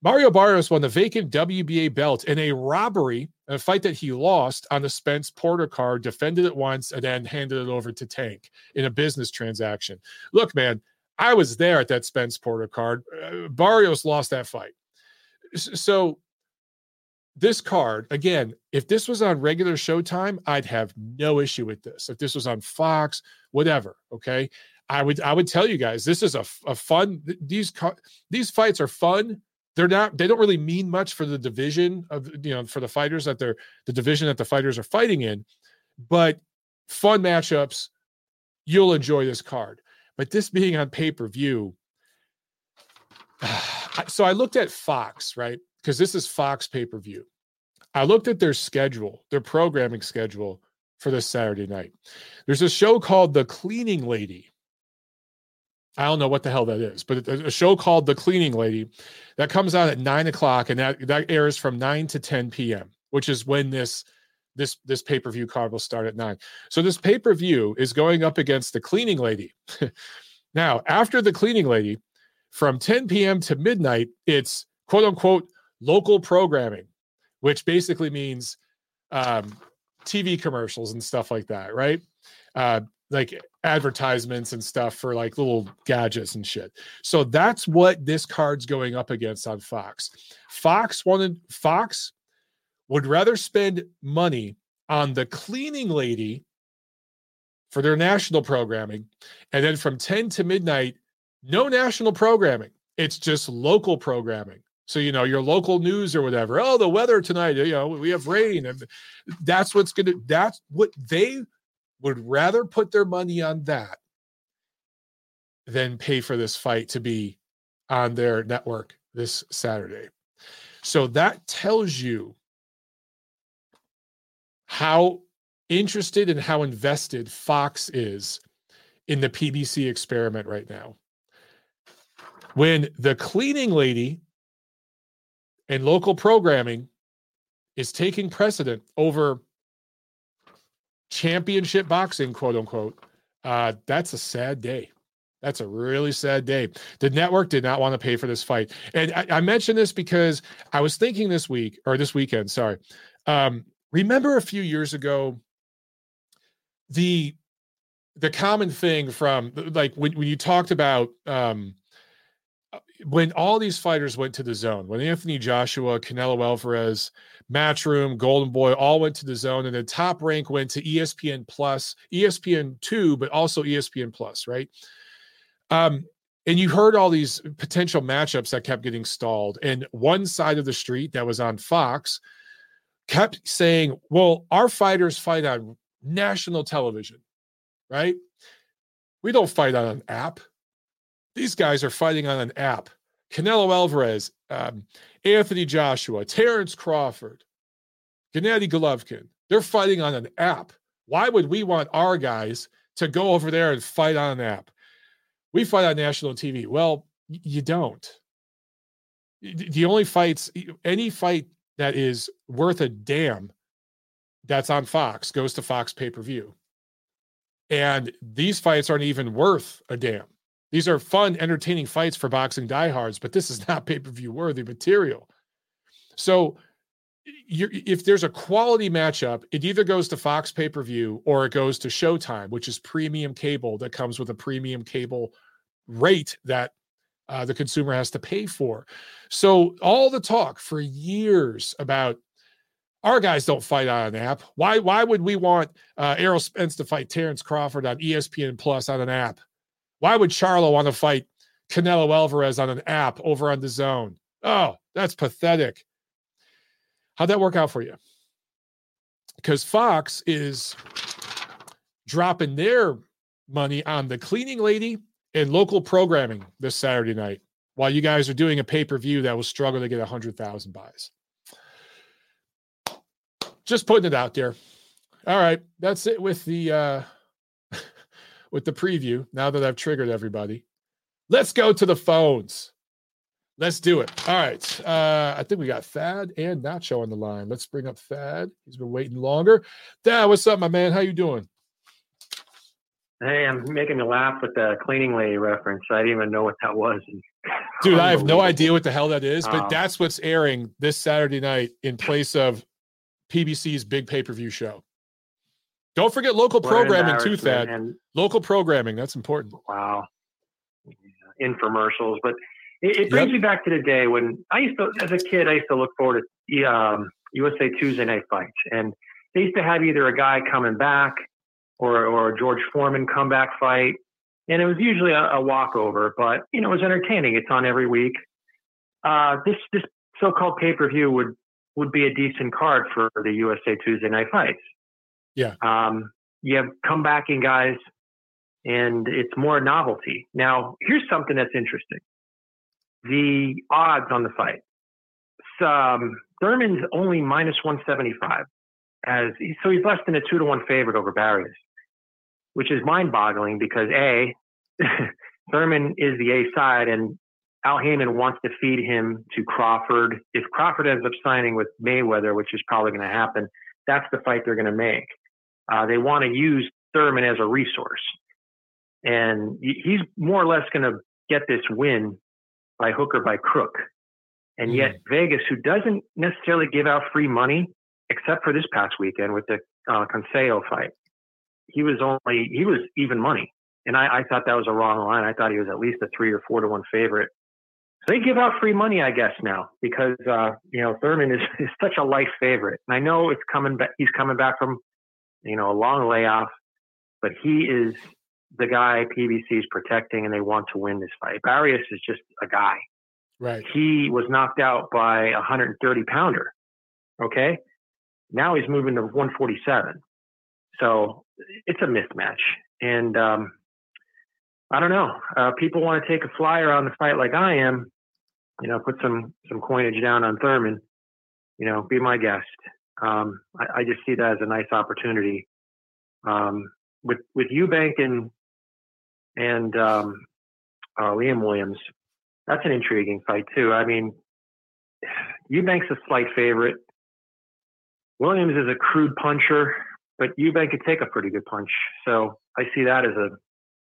Mario Barrios won the vacant WBA belt in a robbery, a fight that he lost on the Spence Porter card, defended it once, and then handed it over to Tank in a business transaction. Look, man, I was there at that Spence Porter card. Uh, Barrios lost that fight. So, this card, again, if this was on regular showtime, I'd have no issue with this. If this was on Fox, whatever, okay? I would I would tell you guys this is a, a fun these these fights are fun they're not they don't really mean much for the division of you know for the fighters that they're the division that the fighters are fighting in but fun matchups you'll enjoy this card but this being on pay-per-view ah, so i looked at fox right because this is fox pay-per-view i looked at their schedule their programming schedule for this saturday night there's a show called the cleaning lady I don't know what the hell that is, but a show called The Cleaning Lady that comes out at nine o'clock, and that that airs from nine to ten p.m., which is when this this this pay per view card will start at nine. So this pay per view is going up against The Cleaning Lady. now, after The Cleaning Lady, from 10 p.m. to midnight, it's quote unquote local programming, which basically means um, TV commercials and stuff like that, right? Uh, like advertisements and stuff for like little gadgets and shit. So that's what this card's going up against on Fox. Fox wanted Fox would rather spend money on the cleaning lady for their national programming and then from 10 to midnight no national programming. It's just local programming. So you know your local news or whatever. Oh, the weather tonight. You know we have rain, and that's what's gonna. That's what they would rather put their money on that than pay for this fight to be on their network this Saturday. So that tells you how interested and how invested Fox is in the PBC experiment right now. When the cleaning lady and local programming is taking precedent over championship boxing, quote unquote, uh, that's a sad day. That's a really sad day. The network did not want to pay for this fight. And I, I mentioned this because I was thinking this week or this weekend, sorry. Um, remember a few years ago, the the common thing from like when, when you talked about um, when all these fighters went to the DAZN, when Anthony Joshua, Canelo Alvarez, Matchroom, Golden Boy all went to the DAZN, and the top rank went to ESPN Plus, ESPN two, but also ESPN Plus, right? Um, and you heard all these potential matchups that kept getting stalled, and one side of the street that was on Fox kept saying, "Well, our fighters fight on national television, right? We don't fight on an app. These guys are fighting on an app." Canelo Alvarez, um, Anthony Joshua, Terrence Crawford, Gennady Golovkin. They're fighting on an app. Why would we want our guys to go over there and fight on an app? We fight on national TV. Well, you don't. The only fights, any fight that is worth a damn that's on Fox goes to Fox pay per view. And these fights aren't even worth a damn. These are fun, entertaining fights for boxing diehards, but this is not pay per view worthy material. So, if there's a quality matchup, it either goes to Fox pay per view or it goes to Showtime, which is premium cable that comes with a premium cable rate that uh, the consumer has to pay for. So, all the talk for years about our guys don't fight on an app. Why? Why would we want uh, Errol Spence to fight Terrence Crawford on ESPN Plus on an app? Why would Charlo want to fight Canelo Alvarez on an app over on the DAZN? Oh, that's pathetic. How'd that work out for you? Because Fox is dropping their money on the cleaning lady and local programming this Saturday night while you guys are doing a pay per view that will struggle to get 100,000 buys. Just putting it out there. All right, that's it with the uh with the preview. Now that I've triggered everybody, let's go to the phones. Let's do it. All right. Uh, I think we got Thad and Nacho on the line. Let's bring up Thad. He's been waiting longer. Thad, what's up, my man? How you doing? Hey, I'm making me laugh with the cleaning lady reference. I didn't even know what that was. Dude, I have no idea what the hell that is, but um, that's what's airing this Saturday night in place of PBC's big pay per view show. Don't forget local programming too, Thad. And, local programming, that's important. Wow. Infomercials. But it, it brings yep. me back to the day when I used to, as a kid, I used to look forward to um, USA Tuesday night fights. And they used to have either a guy coming back or, or a George Foreman comeback fight. And it was usually a, a walkover, but, you know, it was entertaining. It's on every week. Uh, this, this so-called pay-per-view would, would be a decent card for the USA Tuesday night fights. Yeah. Um, you have comebacking guys and it's more novelty. Now, here's something that's interesting the odds on the fight. Um, Thurman's only minus 175, as so he's less than a two to one favorite over Barrios, which is mind boggling because A, Thurman is the A side, and Al Haymon wants to feed him to Crawford. If Crawford ends up signing with Mayweather, which is probably going to happen, that's the fight they're going to make. Uh, they want to use Thurman as a resource. And he's more or less going to get this win by hook or by crook. And yet mm. Vegas, who doesn't necessarily give out free money, except for this past weekend with the uh, Conceição fight, he was only he was even money, and I, I thought that was a wrong line. I thought he was at least a three or four to one favorite. So they give out free money, I guess, now because uh, you know Thurman is, is such a life favorite, and I know it's coming back. He's coming back from you know a long layoff, but he is the guy PBC is protecting and they want to win this fight. Barrios is just a guy. Right. He was knocked out by a 130 pounder. Okay. Now he's moving to 147. So it's a mismatch. And um, I don't know. Uh, people want to take a flyer on the fight like I am. You know, put some some coinage down on Thurman. You know, be my guest. Um, I, I, just see that as a nice opportunity. Um, with with Eubank and and um, uh, Liam Williams. That's an intriguing fight too. I mean, Eubank's a slight favorite. Williams is a crude puncher, but Eubank could take a pretty good punch. So I see that as a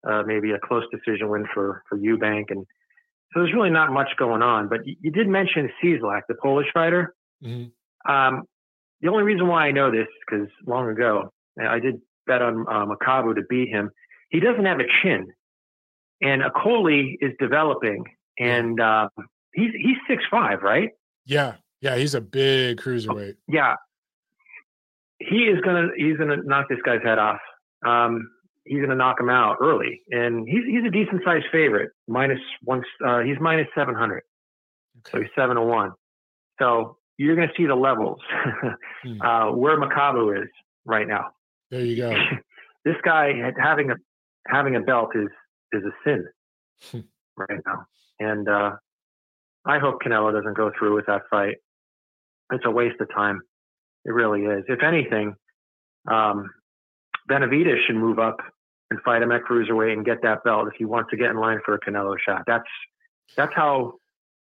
uh, maybe a close decision win for for Eubank. And so there's really not much going on. But you, you did mention Cieslak, the Polish fighter. Mm-hmm. Um, the only reason why I know this because long ago I did bet on uh, Makabu to beat him he doesn't have a chin. And Okolie is developing, and uh, he's he's six five, right? Yeah, yeah, he's a big cruiserweight. Yeah, he is gonna he's gonna knock this guy's head off. Um, he's gonna knock him out early, and he's he's a decent sized favorite. Minus one, uh, he's minus seven hundred, okay. so he's seven to one. So you're gonna see the levels hmm. uh, where Makabu is right now. There you go. this guy having a having a belt is is a sin hmm. right now. And uh, I hope Canelo doesn't go through with that fight. It's a waste of time. It really is. If anything, um, Benavidez should move up and fight him at cruiserweight and get that belt if he wants to get in line for a Canelo shot. That's that's how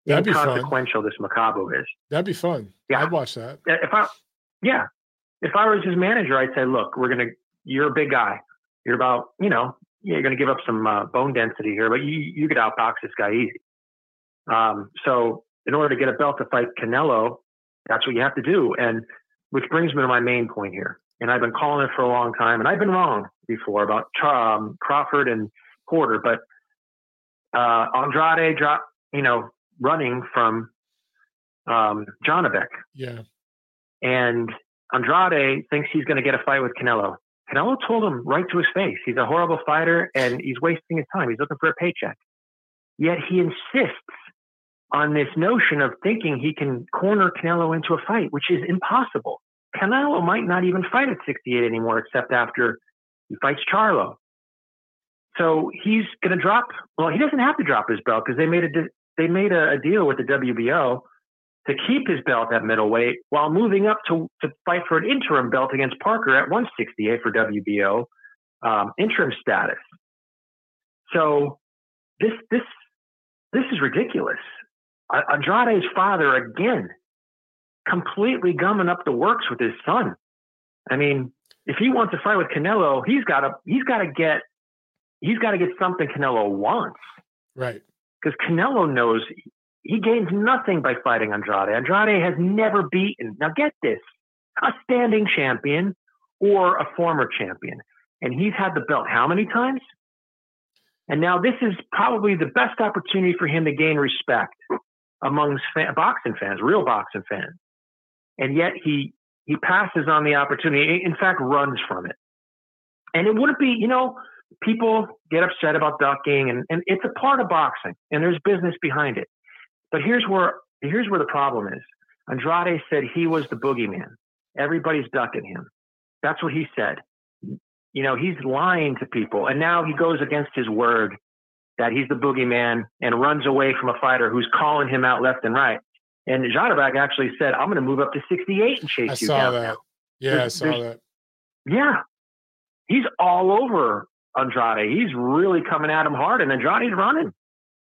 That'd inconsequential this Makabu is. That'd be fun. Yeah, I'd watch that. If I, yeah, if I was his manager, I'd say, look, we're gonna. You're a big guy. You're about, you know, you're going to give up some uh, bone density here, but you you could outbox this guy easy. Um, so in order to get a belt to fight Canelo, that's what you have to do. And which brings me to my main point here. And I've been calling it for a long time, and I've been wrong before about um, Crawford and Porter, but uh, Andrade drop, you know, running from um, Janibek. Yeah. And Andrade thinks he's going to get a fight with Canelo. Canelo told him right to his face, he's a horrible fighter and he's wasting his time. He's looking for a paycheck. Yet he insists on this notion of thinking he can corner Canelo into a fight, which is impossible. Canelo might not even fight at 68 anymore, except after he fights Charlo. So he's going to drop. Well, he doesn't have to drop his belt because they made a they made a, a deal with the WBO to keep his belt at middleweight while moving up to, to fight for an interim belt against Parker at 168 for WBO um, interim status. So this this this is ridiculous. Andrade's father again, completely gumming up the works with his son. I mean, if he wants to fight with Canelo, he's got to he's got to get he's got to get something Canelo wants. Right. Because Canelo knows he gains nothing by fighting Andrade. Andrade has never beaten. Now get this: a standing champion or a former champion, and he's had the belt how many times? And now this is probably the best opportunity for him to gain respect amongst fan, boxing fans, real boxing fans. And yet he he passes on the opportunity. In fact, runs from it. And it wouldn't be, you know, people get upset about ducking, and, and it's a part of boxing, and there's business behind it. But here's where here's where the problem is. Andrade said he was the boogeyman. Everybody's ducking him. That's what he said you know, he's lying to people. And now he goes against his word that he's the boogeyman and runs away from a fighter who's calling him out left and right. And Janibek actually said, I'm going to move up to 68 and chase I you saw down. that. Now. Yeah, there's, I saw that. Yeah. He's all over Andrade. He's really coming at him hard, and Andrade's running.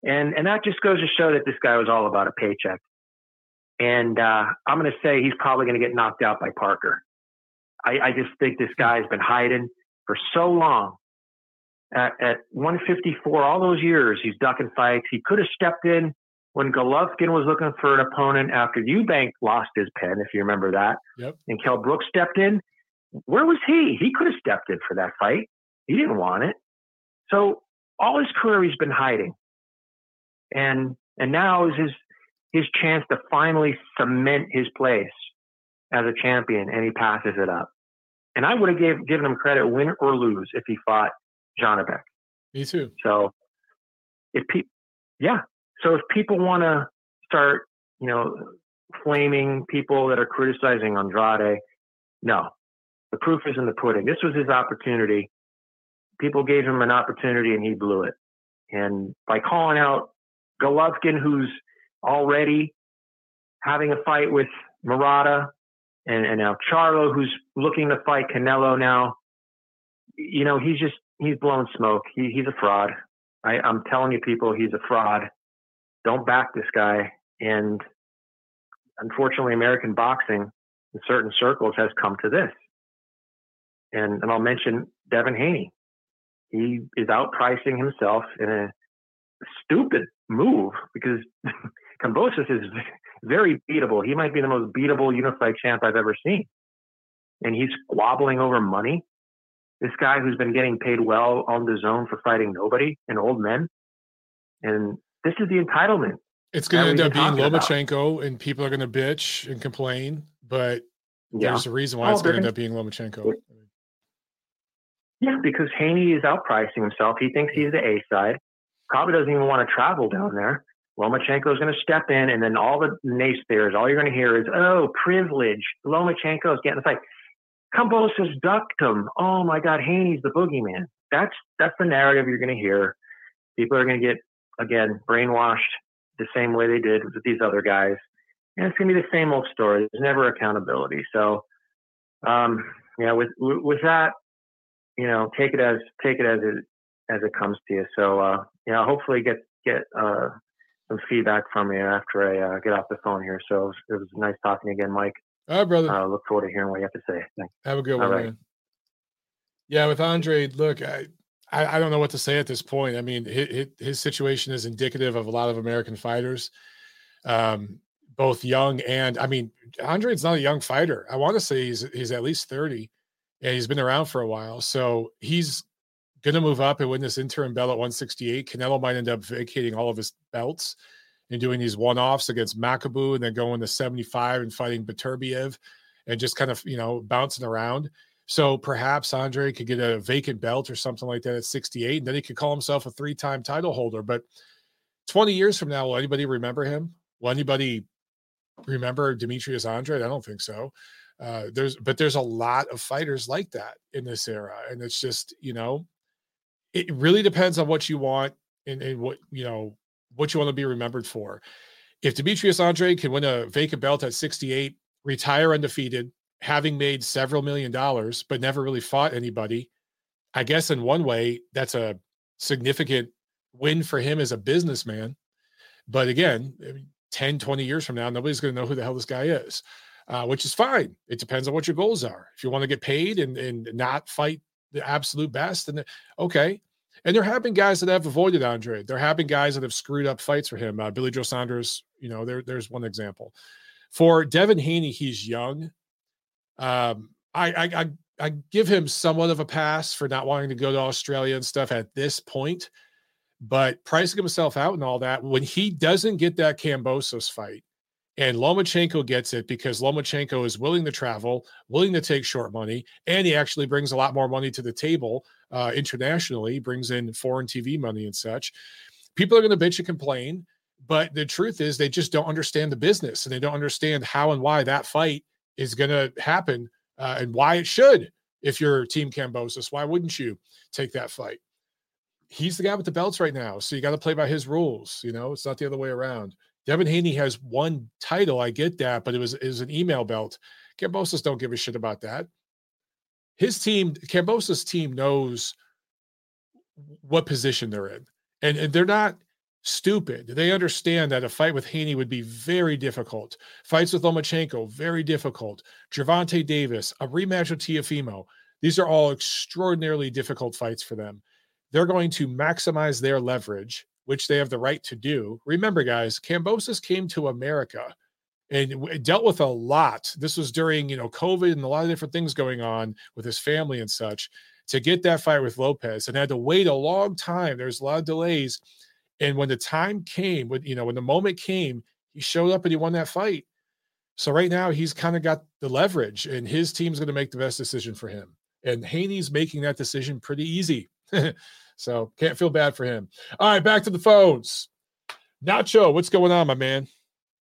And and that just goes to show that this guy was all about a paycheck. And uh, I'm going to say he's probably going to get knocked out by Parker. I, I just think this guy's been hiding for so long. At, at 154, all those years, he's ducking fights. He could have stepped in when Golovkin was looking for an opponent after Eubank lost his pen, if you remember that. Yep. And Kell Brooks stepped in. Where was he? He could have stepped in for that fight. He didn't want it. So all his career he's been hiding. And and now is his his chance to finally cement his place as a champion and he passes it up. And I would have gave, given him credit, win or lose, if he fought Janibek. Me too. So, if people, yeah. So if people want to start, you know, flaming people that are criticizing Andrade, no, the proof is in the pudding. This was his opportunity. People gave him an opportunity and he blew it. And by calling out Golovkin, who's already having a fight with Murata, and, and now Charlo, who's looking to fight Canelo now, you know, he's just, he's blowing smoke. He, he's a fraud. I, I'm telling you, people, he's a fraud. Don't back this guy. And unfortunately, American boxing in certain circles has come to this. And, and I'll mention Devin Haney. He is outpricing himself in a stupid move because Kambosos is very beatable. He might be the most beatable unified champ I've ever seen. And he's squabbling over money. This guy who's been getting paid well on DAZN for fighting nobody and old men. And this is the entitlement. It's going to end up being Lomachenko, about. and people are going to bitch and complain. But yeah. there's a reason why oh, it's going to end up being Lomachenko. Yeah, because Haney is outpricing himself. He thinks he's the A side. Probably doesn't even want to travel down there. Lomachenko is going to step in, and then all the naysayers, all you're going to hear is, "Oh, privilege! Lomachenko is getting the fight." Kambosos ducked him. Oh my God, Haney's the boogeyman. That's that's the narrative you're going to hear. People are going to get again brainwashed the same way they did with these other guys, and it's going to be the same old story. There's never accountability. So, um, yeah, with with that, you know, take it as take it as it as it comes to you. So, uh, yeah, hopefully get get uh, some feedback from you after I uh, get off the phone here. So it was, it was, nice talking again, Mike. All right, brother. I uh, look forward to hearing what you have to say. Thanks. Have a good one, right. man. Yeah, with Andre, look, I, I, I don't know what to say at this point. I mean, his, his situation is indicative of a lot of American fighters, um, both young and I mean, Andre's not a young fighter. I want to say he's he's at least thirty, and he's been around for a while. So he's going to move up and win this interim belt at 168. Canelo might end up vacating all of his belts and doing these one offs against Makabu and then going to 75 and fighting Beterbiev and just kind of, you know, bouncing around. So perhaps Andre could get a vacant belt or something like that at 68. And then he could call himself a three time title holder. But 20 years from now, will anybody remember him? Will anybody remember Demetrius Andre? I don't think so. Uh, there's, but there's a lot of fighters like that in this era. And it's just, you know, it really depends on what you want and, and what you know what you want to be remembered for if Demetrius Andre can win a vacant belt at 68, retire undefeated, having made several million dollars, but never really fought anybody, I guess in one way, that's a significant win for him as a businessman. But again, 10, 20 years from now, nobody's going to know who the hell this guy is, uh, which is fine. It depends on what your goals are. If you want to get paid and, and not fight the absolute best, then okay. And there have been guys that have avoided Andre. There have been guys that have screwed up fights for him. Uh, Billy Joe Saunders, you know, there, there's one example. For Devin Haney, he's young. Um, I, I, I I give him somewhat of a pass for not wanting to go to Australia and stuff at this point, but pricing himself out and all that, when he doesn't get that Kambosos fight and Lomachenko gets it because Lomachenko is willing to travel, willing to take short money, and he actually brings a lot more money to the table uh, internationally, brings in foreign TV money and such. People are going to bitch and complain, but the truth is they just don't understand the business and they don't understand how and why that fight is going to happen uh, and why it should. If you're Team Kambosos, why wouldn't you take that fight? He's the guy with the belts right now, so you got to play by his rules. You know, it's not the other way around. Devin Haney has one title, I get that, but it was is an email belt. Kambosos don't give a shit about that. His team, Kambosos' team, knows what position they're in, and, and they're not stupid. They understand that a fight with Haney would be very difficult. Fights with Lomachenko, very difficult. Gervonta Davis, a rematch with Teofimo. These are all extraordinarily difficult fights for them. They're going to maximize their leverage, which they have the right to do. Remember, guys, Kambosos came to America and dealt with a lot. This was during, you know, COVID and a lot of different things going on with his family and such to get that fight with Lopez and had to wait a long time. There's a lot of delays and when the time came, when you know, when the moment came, he showed up and he won that fight. So right now he's kind of got the leverage, and his team's going to make the best decision for him. And Haney's making that decision pretty easy. so can't feel bad for him. All right, back to the phones. Nacho, what's going on, my man?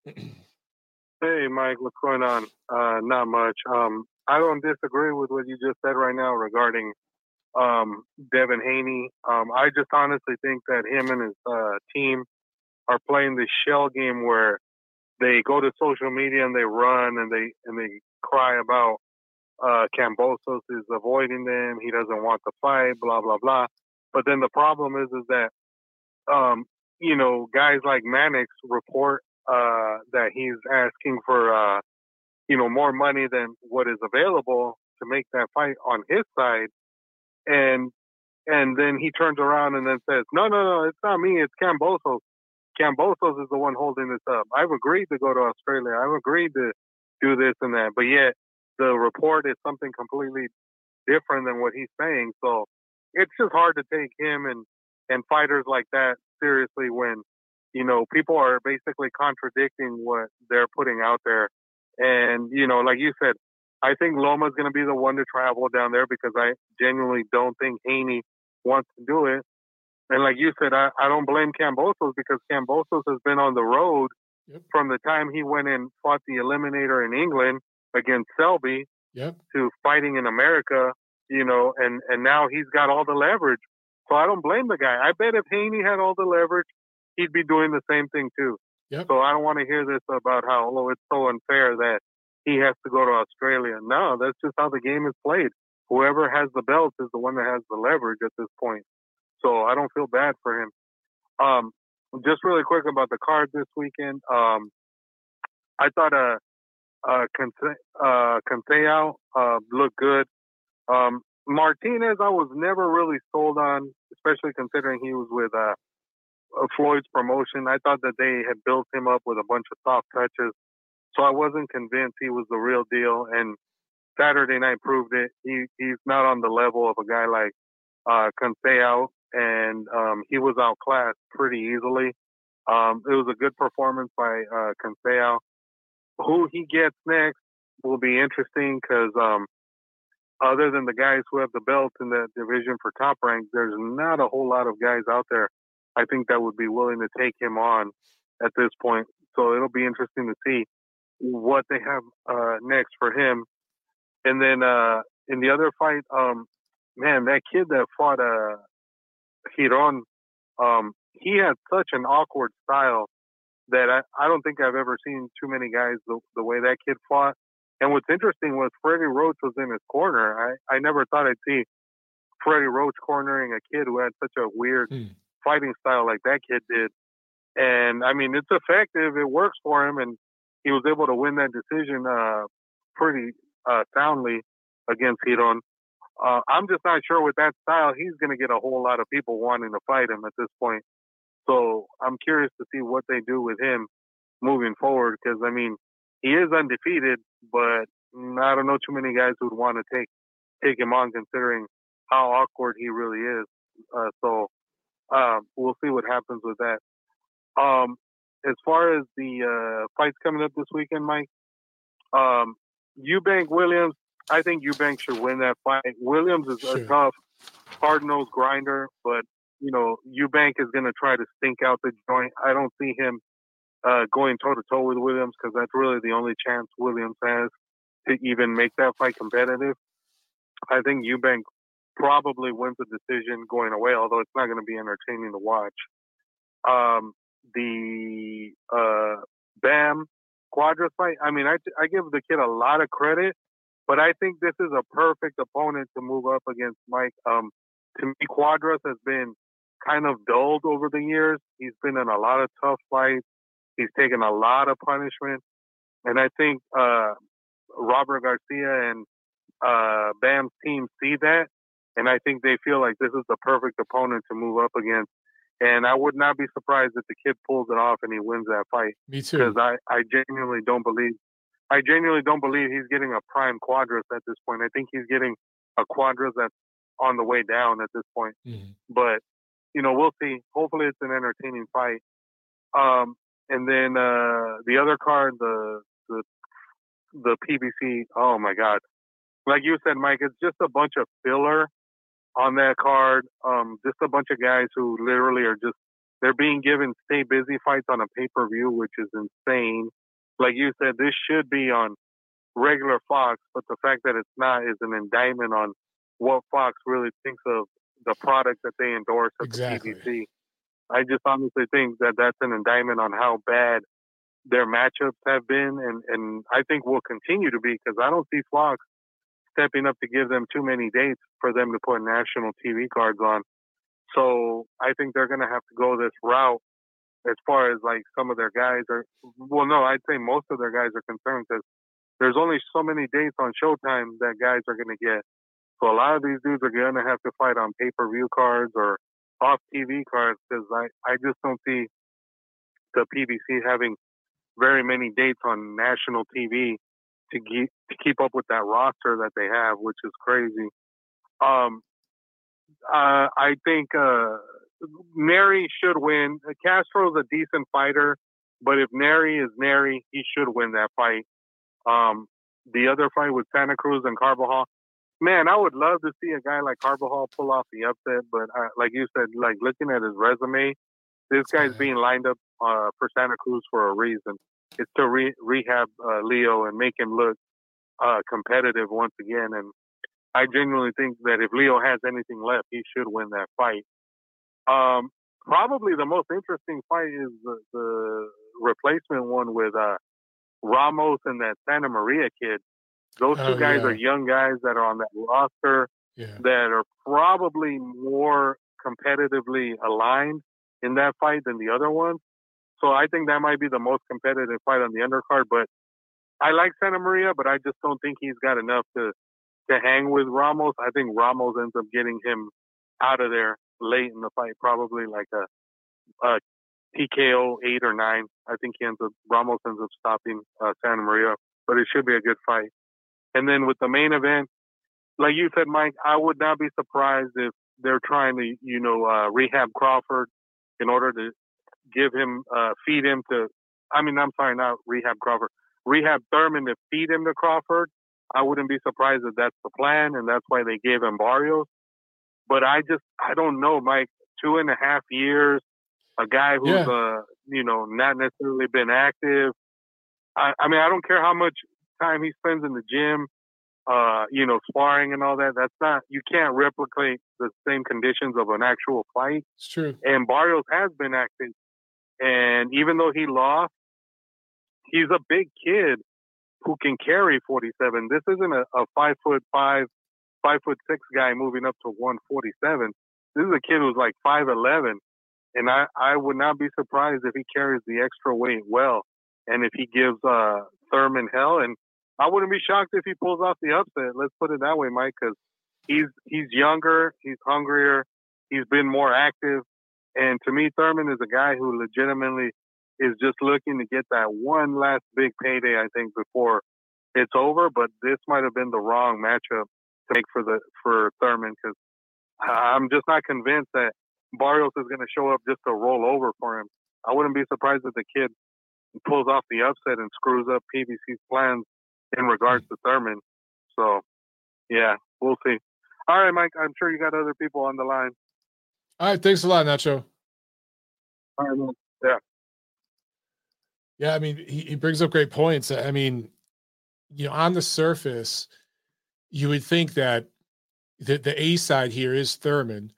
hey, Mike, what's going on? Uh, not much. Um, I don't disagree with what you just said right now regarding um, Devin Haney. Um, I just honestly think that him and his uh, team are playing this shell game where they go to social media and they run and they and they cry about uh, Kambosos is avoiding them. He doesn't want to fight. Blah blah blah. But then the problem is is that um, you know guys like Mannix report uh, that he's asking for uh, you know more money than what is available to make that fight on his side and and then he turns around and then says, "No, no, no, it's not me. It's Kambosos. Kambosos is the one holding this up. I've agreed to go to Australia. I've agreed to do this and that, but yet the report is something completely different than what he's saying. So it's just hard to take him and and fighters like that seriously when you know people are basically contradicting what they're putting out there. And you know, like you said, I think Loma's going to be the one to travel down there because I genuinely don't think Haney wants to do it. And like you said, I, I don't blame Kambosos because Kambosos has been on the road yep. from the time he went and fought the Eliminator in England against Selby yep. to fighting in America, you know, and, and now he's got all the leverage. So I don't blame the guy. I bet if Haney had all the leverage, he'd be doing the same thing too. Yep. So I don't want to hear this about how, oh, it's so unfair that he has to go to Australia. No, that's just how the game is played. Whoever has the belt is the one that has the leverage at this point. So I don't feel bad for him. Um, just really quick about the card this weekend. Um, I thought uh, uh, uh, Conceição, uh, looked good. Um, Martinez, I was never really sold on, especially considering he was with uh, Floyd's promotion. I thought that they had built him up with a bunch of soft touches. So I wasn't convinced he was the real deal. And Saturday night proved it. He he's not on the level of a guy like uh and um, he was outclassed pretty easily. Um, it was a good performance by uh. Who he gets next will be interesting because um, other than the guys who have the belt in the division for top rank, there's not a whole lot of guys out there. I think that would be willing to take him on at this point. So it'll be interesting to see what they have uh, next for him. And then uh, in the other fight, um, man, that kid that fought uh, Giron, um, he had such an awkward style. that I, I don't think I've ever seen too many guys the, the way that kid fought. And what's interesting was Freddie Roach was in his corner. I, I never thought I'd see Freddie Roach cornering a kid who had such a weird hmm. fighting style like that kid did. And I mean, it's effective. It works for him, and he was able to win that decision uh, pretty uh, soundly against Giron. Uh, I'm just not sure with that style, he's going to get a whole lot of people wanting to fight him at this point. So I'm curious to see what they do with him moving forward because I mean he is undefeated, but I don't know too many guys who'd want to take take him on considering how awkward he really is. Uh, so uh, we'll see what happens with that. Um, as far as the uh, fights coming up this weekend, Mike, um, Eubank Williams, I think Eubank should win that fight. Williams is sure. a tough, hard nosed grinder, but you know Eubank is going to try to stink out the joint. I don't see him uh, going toe to toe with Williams because that's really the only chance Williams has to even make that fight competitive. I think Eubank probably wins the decision going away, although it's not going to be entertaining to watch. Um, the uh, Bam Cuadras fight, I mean, I, I give the kid a lot of credit, but I think this is a perfect opponent to move up against Mike. Um, to me, Cuadras has been kind of dulled over the years. He's been in a lot of tough fights. He's taken a lot of punishment. And I think uh, Robert Garcia and uh, Bam's team see that. And I think they feel like this is the perfect opponent to move up against. And I would not be surprised if the kid pulls it off and he wins that fight. Me too. Because I, I genuinely don't believe I genuinely don't believe he's getting a prime Cuadras at this point. I think he's getting a Cuadras that's on the way down at this point. Mm-hmm. But you know, we'll see. Hopefully, it's an entertaining fight. Um, and then uh, the other card, the the the PBC. Oh my God! Like you said, Mike, it's just a bunch of filler on that card. Um, just a bunch of guys who literally are just they're being given stay busy fights on a pay per view, which is insane. Like you said, this should be on regular Fox, but the fact that it's not is an indictment on what Fox really thinks of the product that they endorse at exactly. the PBC. I just honestly think that that's an indictment on how bad their matchups have been, and and I think will continue to be because I don't see Fox stepping up to give them too many dates for them to put national TV cards on. So I think they're going to have to go this route as far as like some of their guys are. Well, no, I'd say most of their guys are concerned because there's only so many dates on Showtime that guys are going to get. So a lot of these dudes are going to have to fight on pay per view cards or off TV cards because I, I just don't see the PBC having very many dates on national TV to, ge- to keep up with that roster that they have, which is crazy. Um, uh, I think uh, Nery should win. Castro's a decent fighter, but if Nery is Nery, he should win that fight. Um, the other fight with Santa Cruz and Carbajal, man, I would love to see a guy like Carbajal pull off the upset. But uh, like you said, like looking at his resume, this guy's being lined up uh, for Santa Cruz for a reason. It's to re- rehab uh, Leo and make him look uh, competitive once again. And I genuinely think that if Leo has anything left, he should win that fight. Um, probably the most interesting fight is the, the replacement one with uh, Ramos and that Santa Maria kid. Those two oh, guys yeah. are young guys that are on that roster yeah. that are probably more competitively aligned in that fight than the other ones. So I think that might be the most competitive fight on the undercard. But I like Santa Maria, but I just don't think he's got enough to to hang with Ramos. I think Ramos ends up getting him out of there late in the fight, probably like a, a TKO eight or nine. I think he ends up Ramos ends up stopping uh, Santa Maria, but it should be a good fight. And then with the main event, like you said, Mike, I would not be surprised if they're trying to, you know, uh, rehab Crawford in order to give him, uh, feed him to, I mean, I'm sorry, not rehab Crawford, rehab Thurman to feed him to Crawford. I wouldn't be surprised if that's the plan, and that's why they gave him Barrios. But I just, I don't know, Mike. Two and a half years, a guy who's, yeah. uh, you know, not necessarily been active. I, I mean, I don't care how much time he spends in the gym, uh, you know, sparring and all that. That's not you can't replicate the same conditions of an actual fight. It's true. And Barrios has been active And even though he lost, he's a big kid who can carry 47. This isn't a, a five foot five, five foot six guy moving up to 147. This is a kid who's like 5'11. And I, I would not be surprised if he carries the extra weight well and if he gives uh, Thurman hell. And I wouldn't be shocked if he pulls off the upset. Let's put it that way, Mike, because he's he's younger, he's hungrier, he's been more active, and to me, Thurman is a guy who legitimately is just looking to get that one last big payday. I think before it's over, but this might have been the wrong matchup to make for the for Thurman because I'm just not convinced that Barrios is going to show up just to roll over for him. I wouldn't be surprised if the kid pulls off the upset and screws up PBC's plans in regards to Thurman. So, yeah, we'll see. All right, Mike. I'm sure you got other people on the line. All right. Thanks a lot, Nacho. All right, man. Yeah. Yeah, I mean, he, he brings up great points. I mean, you know, on the surface, you would think that the, the A side here is Thurman.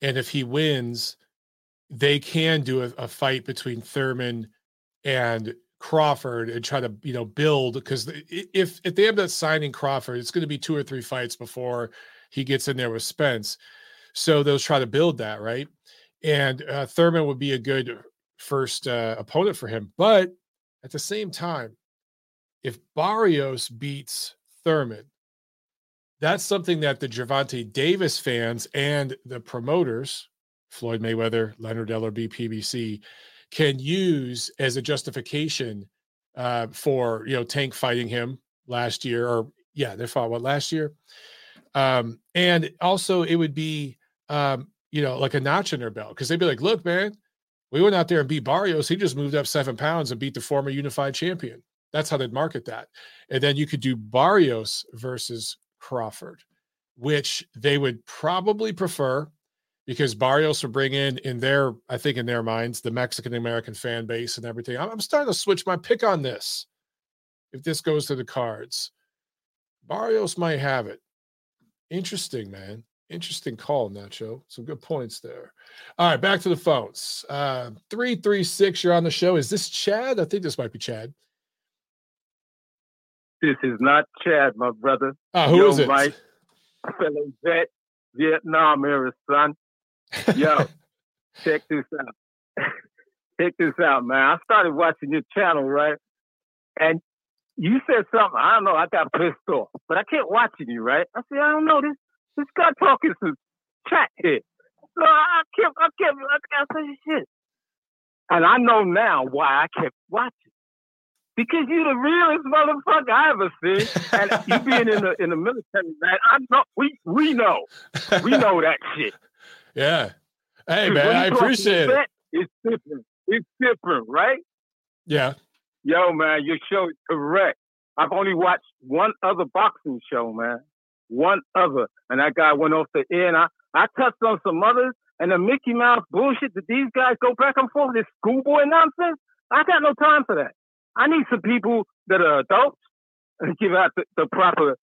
And if he wins, they can do a, a fight between Thurman and Crawford and try to you know build because if if they end up signing Crawford, it's going to be two or three fights before he gets in there with Spence. So they'll try to build that right, and uh, Thurman would be a good first uh, opponent for him. But at the same time, if Barrios beats Thurman, that's something that the Gervonta Davis fans and the promoters, Floyd Mayweather, Leonard Ellerbe, PBC, can use as a justification uh, for you know Tank fighting him last year, or yeah, they fought what last year, um, and also it would be um, you know like a notch in their belt because they'd be like, look, man, we went out there and beat Barrios. He just moved up seven pounds and beat the former unified champion. That's how they'd market that, and then you could do Barrios versus Crawford, which they would probably prefer because Barrios will bring in in their, I think in their minds, the Mexican American fan base and everything. I'm, I'm starting to switch my pick on this. If this goes to the cards, Barrios might have it. Interesting, man. Interesting call, Nacho. Some good points there. All right, back to the phones. Uh, 336, you're on the show. Is this Chad? I think this might be Chad. This is not Chad, my brother. Uh, who Yo, is it? Right. Fellow vet, Vietnam era son. Yo, check this out. check this out, man. I started watching your channel, right? And you said something. I don't know. I got pissed off, but I kept watching you, right? I said, I don't know. This this guy talking some chat here. So I kept, I kept, I kept saying shit. And I know now why I kept watching. Because you the realest motherfucker I ever seen. And you being in the in the military, man, I know we we know. We know that shit. Yeah. Hey man, I appreciate it. It's different. It's different, right? Yeah. Yo, man, your show is correct. I've only watched one other boxing show, man. One other. And that guy went off the air and I, I touched on some others and the Mickey Mouse bullshit that these guys go back and forth, this schoolboy nonsense. I got no time for that. I need some people that are adults and give out the, the proper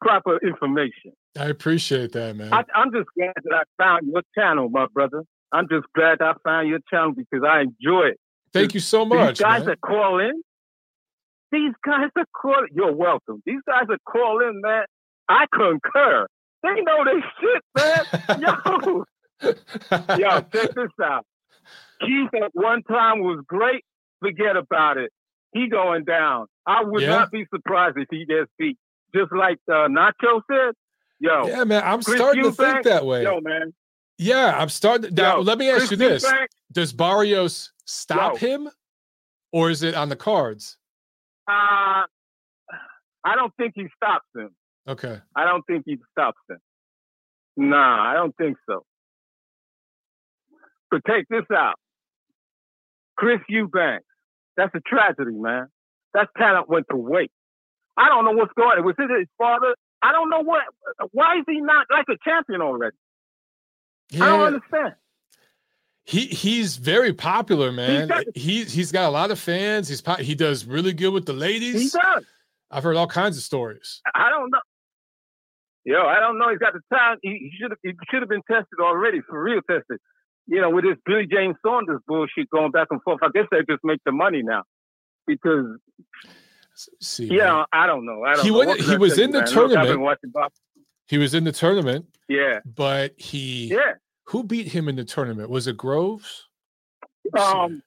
proper information. I appreciate that, man. I, am just glad that I found your channel, my brother. I'm just glad I found your channel because I enjoy it. Thank you so much. These guys man. that call in, these guys that call you're welcome. These guys that call in, man, I concur. They know they shit, man. yo, yo, check this out. Keith at one time was great. Forget about it. He going down. I would yeah. not be surprised if he gets beat. Just like uh, Nacho said, Yo, yeah, man, I'm Chris starting Eubank, to think that way. Yo, man. Yeah, I'm starting. Now, yo, let me ask Chris you this: Eubank, Does Barrios stop yo. him, or is it on the cards? Uh, I don't think he stops him. Okay. I don't think he stops him. Nah, I don't think so. But take this out. Chris Eubanks. That's a tragedy, man. That talent went to waste. I don't know what's going on. Was it his father? I don't know what. Why is he not like a champion already? Yeah. I don't understand. He he's very popular, man. He he's got a lot of fans. He's he does really good with the ladies. He does. I've heard all kinds of stories. I don't know. Yo, I don't know. He's got the time. He, he should have he should have been tested already for real tested. you know, with this Billy James Saunders bullshit going back and forth, I guess they just make the money now because. See, yeah, man. I don't know. I don't He know. went- he was in the man? Tournament. been watching boxing. he was in the tournament, Yeah, but he yeah. who beat him in the tournament? Was it Groves? Um,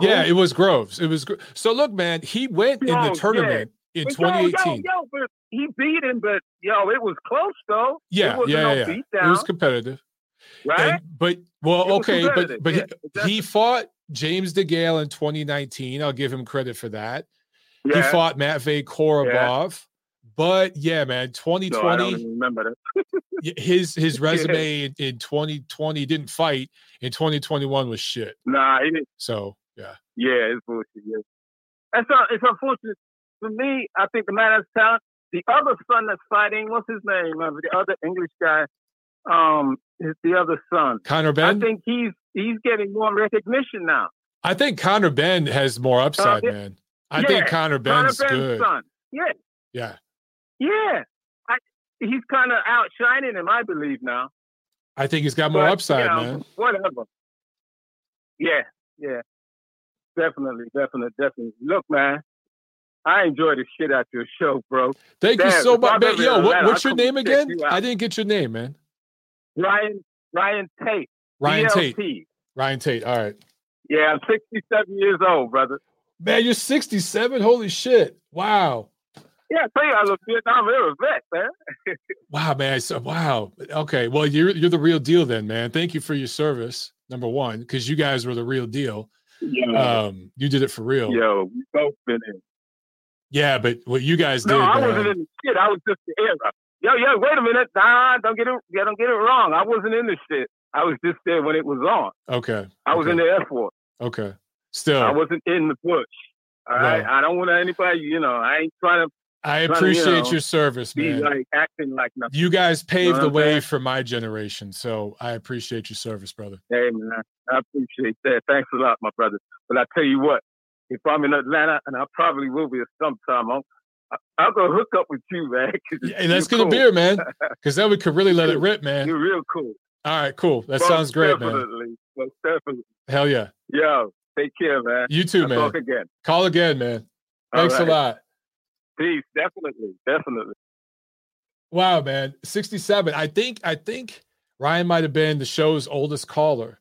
yeah, it was Groves. It was so. Look, man, he went in Yo, the yeah. tournament in But yo, 2018. Yo, yo, but he beat him, but yo, it was close though. Yeah, yeah, no yeah. It was competitive. right? And, but well, It okay, but but yeah, he, exactly. he fought James DeGale in 2019. I'll give him credit for that. yeah. He fought Matvey Korobov. But yeah, man, no, I don't 2020, even remember that. his his resume in, in 2020 didn't fight. In 2021 was shit. Nah, he didn't. So yeah, Yeah, it's bullshit. Yeah. That's not, it's unfortunate for me. I think the man has talent. The other son that's fighting, what's his name? Uh, the other English guy, um, is the other son. Conor I think he's he's getting more recognition now. I think Conor Benn has more uh, upside, yeah. man. I think Yeah, Connor Conor Benn's Benn's good. son. Yeah, Yeah, yeah. I, he's kind of outshining him, I believe now. I think he's got more But, upside, you know, man. Whatever. Yeah, yeah. Definitely, definitely, definitely. Look, man, I enjoy the shit out your show, bro. Thank you so much, man. Yo, what, what's your name again? you. I didn't get your name, man. Ryan, Ryan Tate. Ryan Tate. Ryan Tate. All right. Yeah, I'm 67 years old, brother. Man, you're 67. Holy shit. Wow. Yeah, I tell you, I was a Vietnam era vet, man. Wow, man. So, wow. Okay. Well, you're you're the real deal then, man. Thank you for your service. Number one, because you guys were the real deal. Yo, Um, you did it for real. yo, we both been in. Yeah, but what you guys No, did, I wasn't in the shit. I was just the era. Yo, yo, wait a minute. Nah, don't get it. Yeah, don't get it wrong. I wasn't in the shit. I was just there when it was on. Okay. I was okay. in the Air Force. Okay. Still, I wasn't in the push. All right. Well- I don't want anybody. You know, I ain't trying to I trying to, you appreciate know, your service, be man. like acting like nothing. you guys paved what the I'm way saying? for my generation, so I appreciate your service, brother. Hey man, I appreciate that. Thanks a lot, my brother. But I tell you what, if I'm in Atlanta, and I probably will be at some time, I'll, go hook up with you, man. Yeah, and let's you're get a cool. beer, man, because then we could really let it rip, man. You're real cool. All right, cool. That Most sounds great, man. definitely. Most definitely. Hell yeah. Yo, take care, man. You too, I'll man. Talk again. Call again, man. Thanks a lot. Peace. Definitely. Definitely. Wow, man. 67. I think I think Ryan might have been the show's oldest caller,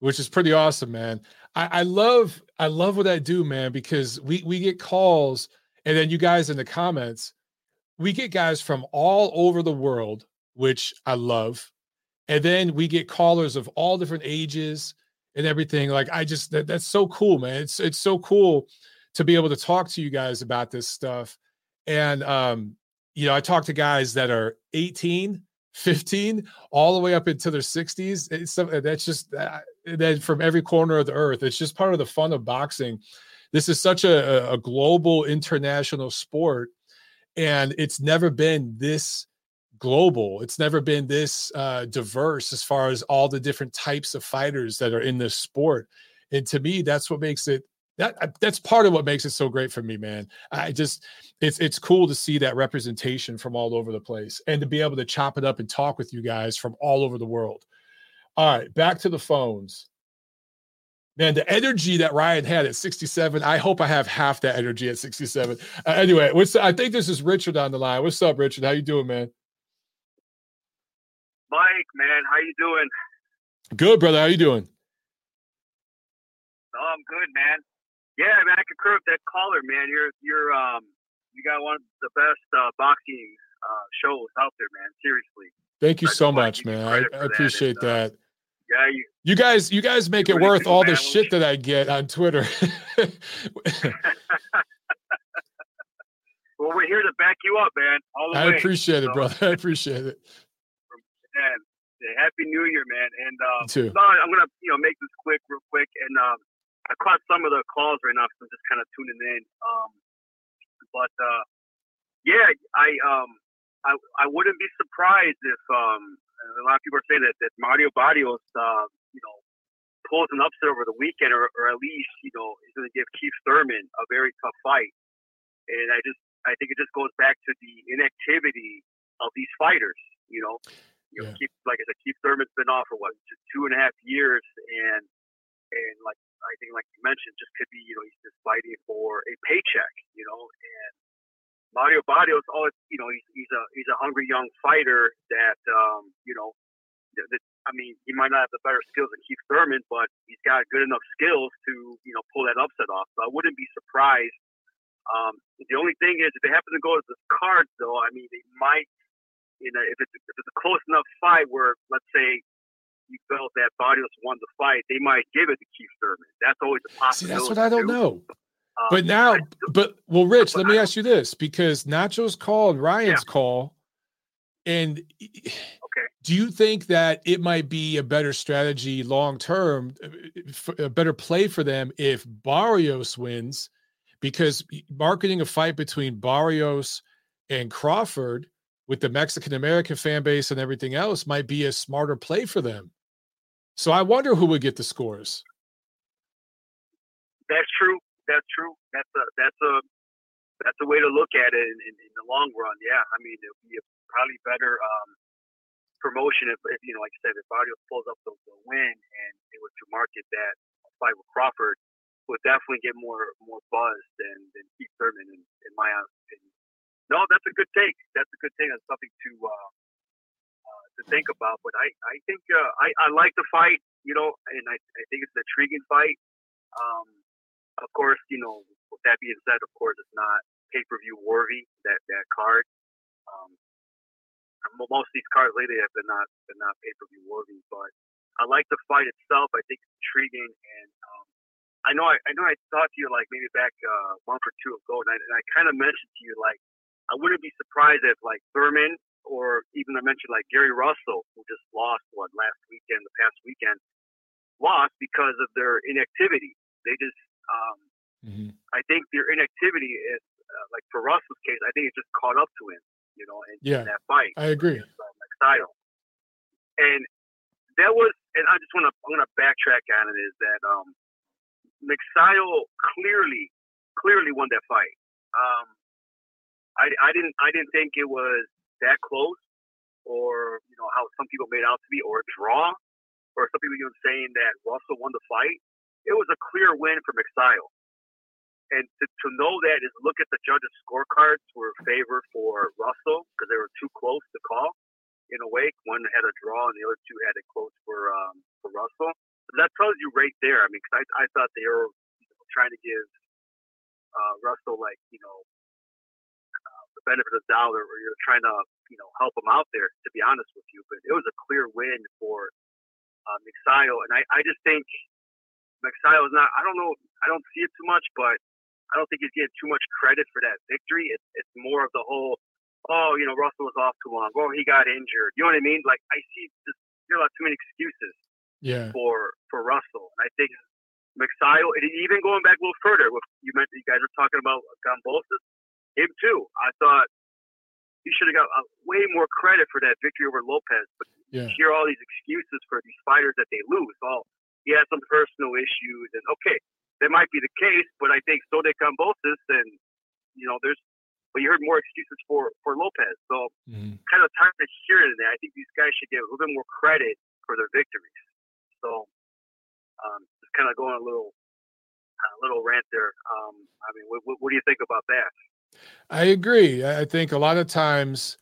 which is pretty awesome, man. I, I love I love what I do, man, because we we get calls and then you guys in the comments, we get guys from all over the world, which I love. And then we get callers of all different ages and everything. Like I just that, that's so cool, man. It's it's so cool to be able to talk to you guys about this stuff. And um you know, I talk to guys that are 18, 15, all the way up into their 60s. It's that's just uh, that from every corner of the earth. It's just part of the fun of boxing. This is such a- a global international sport, and it's never been this global. It's never been this uh, diverse as far as all the different types of fighters that are in this sport. And to me, that's what makes it that that's part of what makes it so great for me, man. I just it's it's cool to see that representation from all over the place and to be able to chop it up and talk with you guys from all over the world. All right, back to the phones. Man, the energy that Ryan had at 67, I hope I have half that energy at 67. Uh, anyway, what's I think this is Richard on the line. What's up, Richard? How you doing, man? Mike, man, how you doing? Good, brother. How you doing? Oh, I'm good, man. Yeah, man, I concur with that caller, man. You're you're um you got one of the best uh, boxing uh, shows out there, man. Seriously. Thank you I so much, man. I, I that, appreciate and, uh, that. Yeah, you You guys, you guys make it worth do, all the shit that I get on Twitter. well we're here to back you up, man. All the I way. appreciate it, brother. I appreciate it. Man, yeah, happy new year, man. And um You too. I'm gonna, you know, make this quick, real quick. And um I caught some of the calls right now because I'm just kind of tuning in. Um but uh yeah, I um I I wouldn't be surprised if um a lot of people are saying that, that Mario Barrios uh, you know, pulls an upset over the weekend or, or at least, you know, is gonna give Keith Thurman a very tough fight. And I just I think it just goes back to the inactivity of these fighters, you know. You know, Yeah. Keith, like I said, Keith Thurman's been off for what just two and a half years, and and like I think, like you mentioned, just could be you know he's just fighting for a paycheck, you know. And Mario Barrios, oh, you know, he's he's a he's a hungry young fighter that um, you know, that, that- I mean, he might not have the better skills than Keith Thurman, but he's got good enough skills to you know pull that upset off. So I wouldn't be surprised. Um, the only thing is, if they happen to go to the cards, though, I mean, they might, you know, if it's if it's a close enough fight where, let's say, you felt that Barrios won the fight, they might give it to Keith Thurman. That's always a See, possibility. that's what I don't too. know. Um, But now, but well, Rich, let me ask you this because Nacho's call and Ryan's call, and okay. do you think that it might be a better strategy long term, a better play for them if Barrios wins? Because marketing a fight between Barrios and Crawford with the Mexican American fan base and everything else might be a smarter play for them. So I wonder who would get the scores. That's true. That's true. That's a that's a that's a way to look at it in, in, in the long run. Yeah, I mean it would be a probably better um, promotion if, if you know, like I said, if Barrios pulls up the, the win and they were to market that fight with Crawford, would definitely get more more buzz than than Keith Thurman in, in my opinion. No, that's a good take. That's a good thing. That's something to uh, uh, to think about. But I I think uh, I I like the fight. You know, and I I think it's an intriguing fight. Um, of course, you know, with that being said, of course, it's not pay per view worthy that that card. Um, most of these cards lately have been not been not pay per view worthy, but I like the fight itself. I think it's intriguing, and um, I know I, I know I talked to you like maybe back uh, month or two ago, and I, and I kind of mentioned to you like I wouldn't be surprised if like Thurman or even I mentioned like Gary Russell, who just lost what last weekend, the past weekend, lost because of their inactivity. They just um, Mhm. I think their inactivity is uh, like for Russell's case. I think it just caught up to him, you know, in, Yeah. in that fight I agree. against uh, Magsayo. And that was, and I just want to, I'm going to backtrack on it. Is that um, Magsayo clearly, clearly won that fight. Um, I, I didn't, I didn't think it was that close, or you know how some people made out to be, or a draw, or some people even saying that Russell won the fight. It was a clear win for Magsayo. And to, to know that is look at the judges' scorecards were favor for Russell because they were too close to call in a way. One had a draw and the other two had it close for um, for Russell. So that tells you right there. I mean, because I, I thought they were you know, trying to give uh, Russell like you know benefit of the doubt, or, you're trying to you know help him out there. To be honest with you, but it was a clear win for uh, Magsayo, and I, I just think Magsayo is not. I don't know. I don't see it too much, but I don't think he's getting too much credit for that victory. It's it's more of the whole, oh, you know, Russell was off too long. Oh, he got injured. You know what I mean? Like I see just there are too many excuses Yeah. for for Russell. And I think Magsayo, and even going back a little further, with you mentioned you guys were talking about Kambosos, him too. I thought he should have got uh, way more credit for that victory over Lopez. But Yeah. you hear all these excuses for these fighters that they lose. Oh, he had some personal issues, and okay, that might be the case, but I think so did Kambosos, and you know, there's. But you heard more excuses for for Lopez, so Mhm. kind of tired of hearing that. I think these guys should get a little bit more credit for their victories. So, um, just kind of going a little, a little rant there. Um, I mean, what, what do you think about that? I agree. I think a lot of times,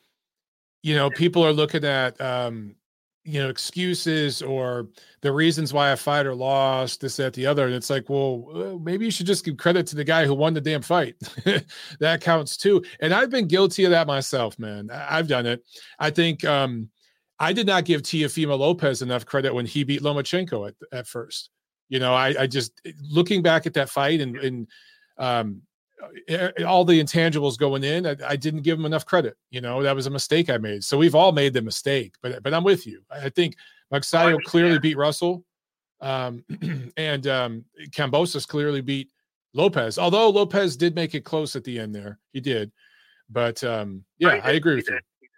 you know, people are looking at, um, you know, excuses or the reasons why a fighter lost, this, that, the other. And it's like, well, uh, maybe you should just give credit to the guy who won the damn fight. that counts too. And I've been guilty of that myself, man. I've done it. I think um, I did not give Teofimo Lopez enough credit when he beat Lomachenko at, at first. You know, I, I just looking back at that fight and, and um, eh, all the intangibles going in, I, I didn't give him enough credit. You know, that was a mistake I made. So we've all made the mistake, but but I'm with you. I think Magsayo clearly beat Russell, um, and um, Kambosos clearly beat Lopez. Although Lopez did make it close at the end there, he did. But um, yeah, He I agree with you. did, did.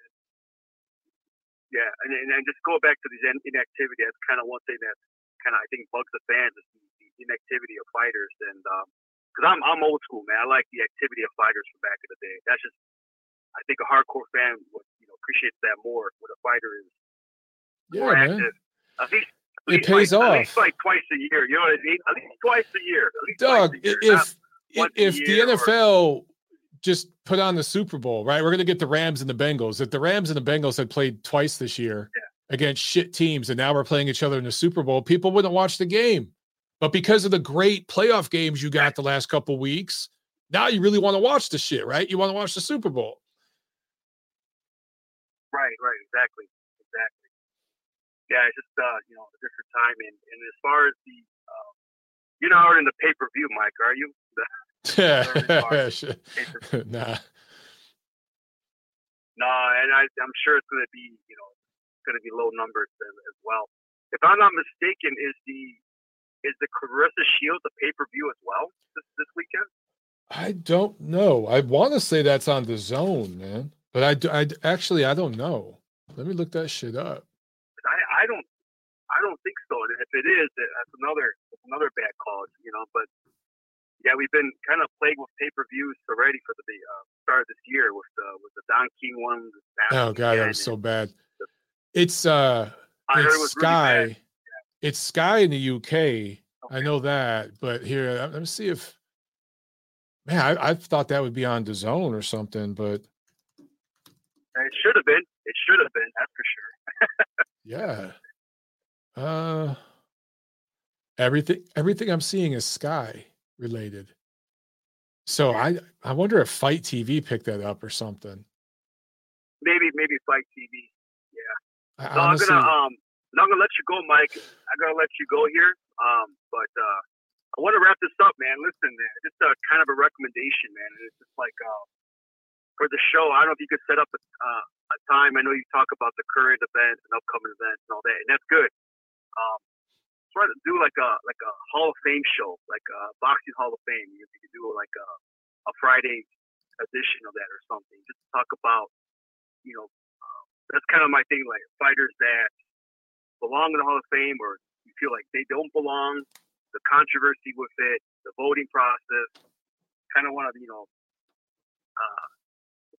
Yeah, and, and and just go back to these inactivity. That's kind of one thing that kind of I think bugs the fans is the, the inactivity of fighters. And because I'm I'm old school, man. I like the activity of fighters from back in the day. That's just I think a hardcore fan would you know appreciates that more when a fighter is Yeah, more man. active. At least, at It least pays like, off. At least like twice a year. You know what I mean? At least twice a year. Doug, a year. i- if if the year or- NFL just put on the Super Bowl, right? We're going to get the Rams and the Bengals. If the Rams and the Bengals had played twice this year against shit teams, and now we're playing each other in the Super Bowl, people wouldn't watch the game. But because of the great playoff games you got the last couple weeks, now you really want to watch the shit, right? You want to watch the Super Bowl. Right, right, exactly, exactly. Yeah, it's just uh, you know a different time, and, and as far as the, uh, you're not in the pay per view, Mike, are you? Yeah. Pay-per- nah. and I, I'm sure it's going to be, you know, going to be low numbers as, as well. If I'm not mistaken, is the is the Claressa Shield the pay per view as well this this weekend? I don't know. I want to say that's on DAZN, man. But I, I actually I don't know. Let me look that shit up. I, I don't I don't think so. And if it is, that's another that's another bad call, you know. But yeah, we've been kind of plagued with pay per views already for the uh, start of this year with the with the Don King one. Oh god, that was so bad. It's uh I heard it it's was really. Sky. It's Sky in the UK. I know that, but here let me see if man, I, I thought that would be on DAZN or something, but It should have been. It should have been. That's for sure. yeah. Uh everything everything I'm seeing is Sky related. So I I wonder if FITE TV picked that up or something. Maybe maybe FITE TV. I So honestly, I'm gonna um I'm gonna let you go, Mike. I'm gonna let you go here. Um, but uh, I want to wrap this up, man. Listen, man, just a kind of a recommendation, man. And it's just like uh, for the show. I don't know if you could set up a, uh, a time. I know you talk about the current events and upcoming events and all that, and that's good. Um, try to do like a like a Hall of Fame show, like a boxing Hall of Fame. If you could do like a a Friday edition of that or something, just talk about, you know, uh, that's kind of my thing, like fighters that belong in the Hall of Fame or you feel like they don't belong, the controversy with it, the voting process. Kind of want to, you know, uh,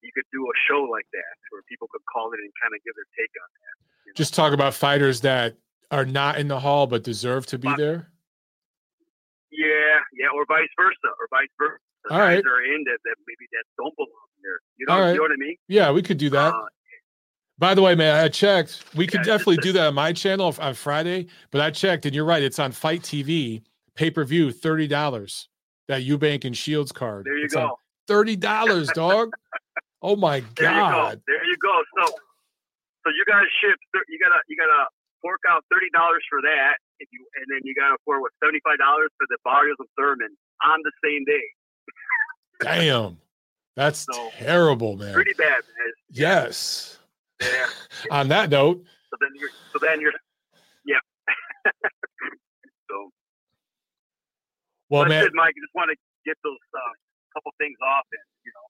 you could do a show like that where people could call it and kind of give their take on that. you know? just talk about fighters that are not in the hall but deserve to be Fuck. there. yeah, yeah, or vice versa, or vice versa. All right. are in that, that maybe that don't belong there. You know, right. you know what I mean? Yeah, we could do that. Uh, By the way, man, I checked. We could Yeah, definitely do that on my channel on Friday, but I checked and you're right. It's on FITE TV, pay per view, $30. That Eubank and Shields card. there you It's go. $30, dog. Oh my There you go. God. There you go. So, so you gotta ship. You gotta you gotta fork out thirty dollars for that. If you and then you gotta fork with seventy five dollars for the Barrios and Thurman on the same day. Damn. That's So, terrible, man. Pretty bad, man. Yes. Yeah. On that note, So then you're so then you're yeah. so well, man, it, Mike. I just want to get those uh, couple things off and you know.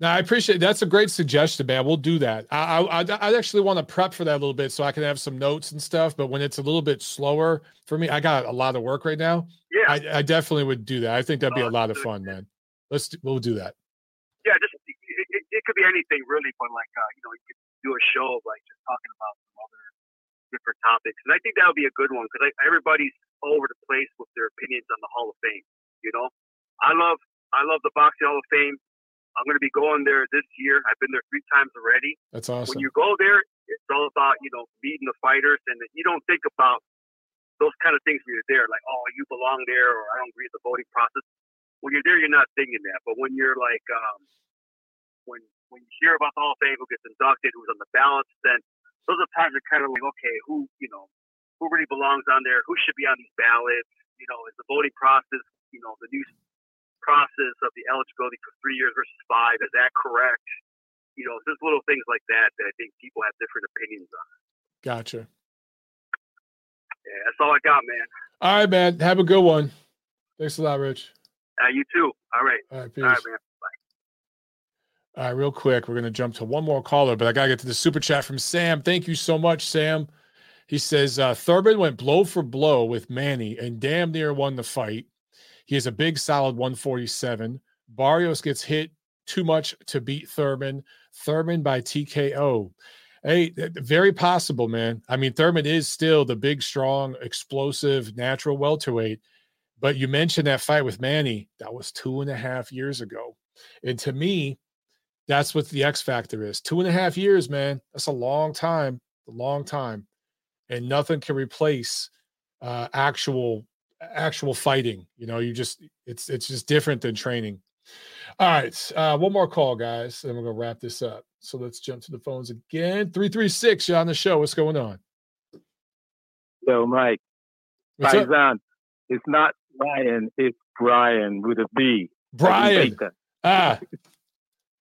No, I appreciate that's a great suggestion, man. We'll do that. I I I'd- I'd actually want to prep for that a little bit so I can have some notes and stuff. But when it's a little bit slower for me, I got a lot of work right now. Yeah. I, I definitely would do that. I think that'd be a Oh, lot of fun, man. Let's do, we'll do that. yeah, just it, it, it could be anything really, but like uh, you know, you could do a show of like just talking about some other different topics, and I think that would be a good one because everybody's all over the place with their opinions on the Hall of Fame. You know, I love I love the boxing Hall of Fame. I'm going to be going there this year. I've been there three times already. That's awesome. When you go there, it's all about you know meeting the fighters, and you don't think about those kind of things when you're there, like oh you belong there, or I don't agree with the voting process. When you're there, you're not thinking that, but when you're like um, when when you hear about the Hall of Fame, who gets inducted, who's on the ballots, then those are times you're kind of like, okay, who you know, who really belongs on there? Who should be on these ballots? You know, is the voting process, you know, the new process of the eligibility for three years versus five, is that correct? You know, just little things like that that I think people have different opinions on. Gotcha. Yeah, that's all I got, man. All right, man. Have a good one. Thanks a lot, Rich. Uh, you too. All right. All right, peace. All right, man. All right, real quick, we're going to jump to one more caller, but I got to get to the super chat from Sam. Thank you so much, Sam. He says uh, Thurman went blow for blow with Manny and damn near won the fight. He has a big, solid 147. Barrios gets hit too much to beat Thurman. Thurman by TKO. Hey, very possible, man. I mean, Thurman is still the big, strong, explosive, natural welterweight. But you mentioned that fight with Manny. That was two and a half years ago. And to me, that's what the X factor is. Two and a half years, man. That's a long time, a long time. And nothing can replace uh, actual actual fighting. You know, you just it's it's just different than training. All right. Uh, one more call, guys. And we're gonna wrap this up. So let's jump to the phones again. 336, you're on the show. What's going on? Yo, Mike. What's up? It's not Ryan, it's Brian with a B. Brian. Ah.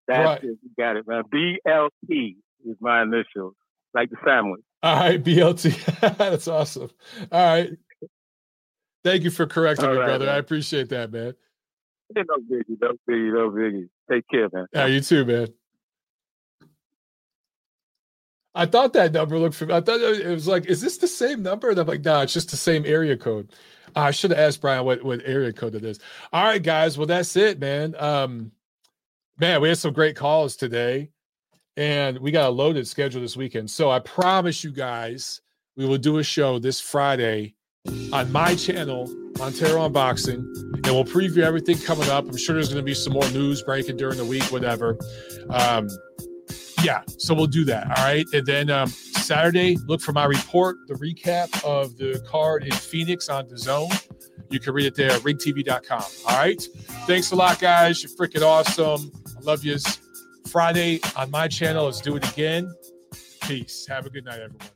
That's right. it. You got it, man. BLT is my initials, like the family. All right, BLT. That's awesome. All right. Thank you for correcting All me, right, brother. Man. I appreciate that, man. No biggie, no biggie, no biggie. Take care, man. Yeah, you too, man. I thought that number looked familiar. I thought it was like, is this the same number? And I'm like, nah, it's just the same area code. I should have asked Brian what, what area code it is. All right, guys. Well, that's it, man. Um, man, we had some great calls today, and we got a loaded schedule this weekend. So I promise you guys, we will do a show this Friday on my channel, Montero on Boxing, and we'll preview everything coming up. I'm sure there's going to be some more news breaking during the week, whatever. Um, yeah, so we'll do that. All right. And then um, Saturday, look for my report, the recap of the card in Phoenix on DAZN. You can read it there at ringtv.com. All right. Thanks a lot, guys. You're freaking awesome. Love you. Friday on my channel. Let's do it again. Peace. Have a good night, everyone.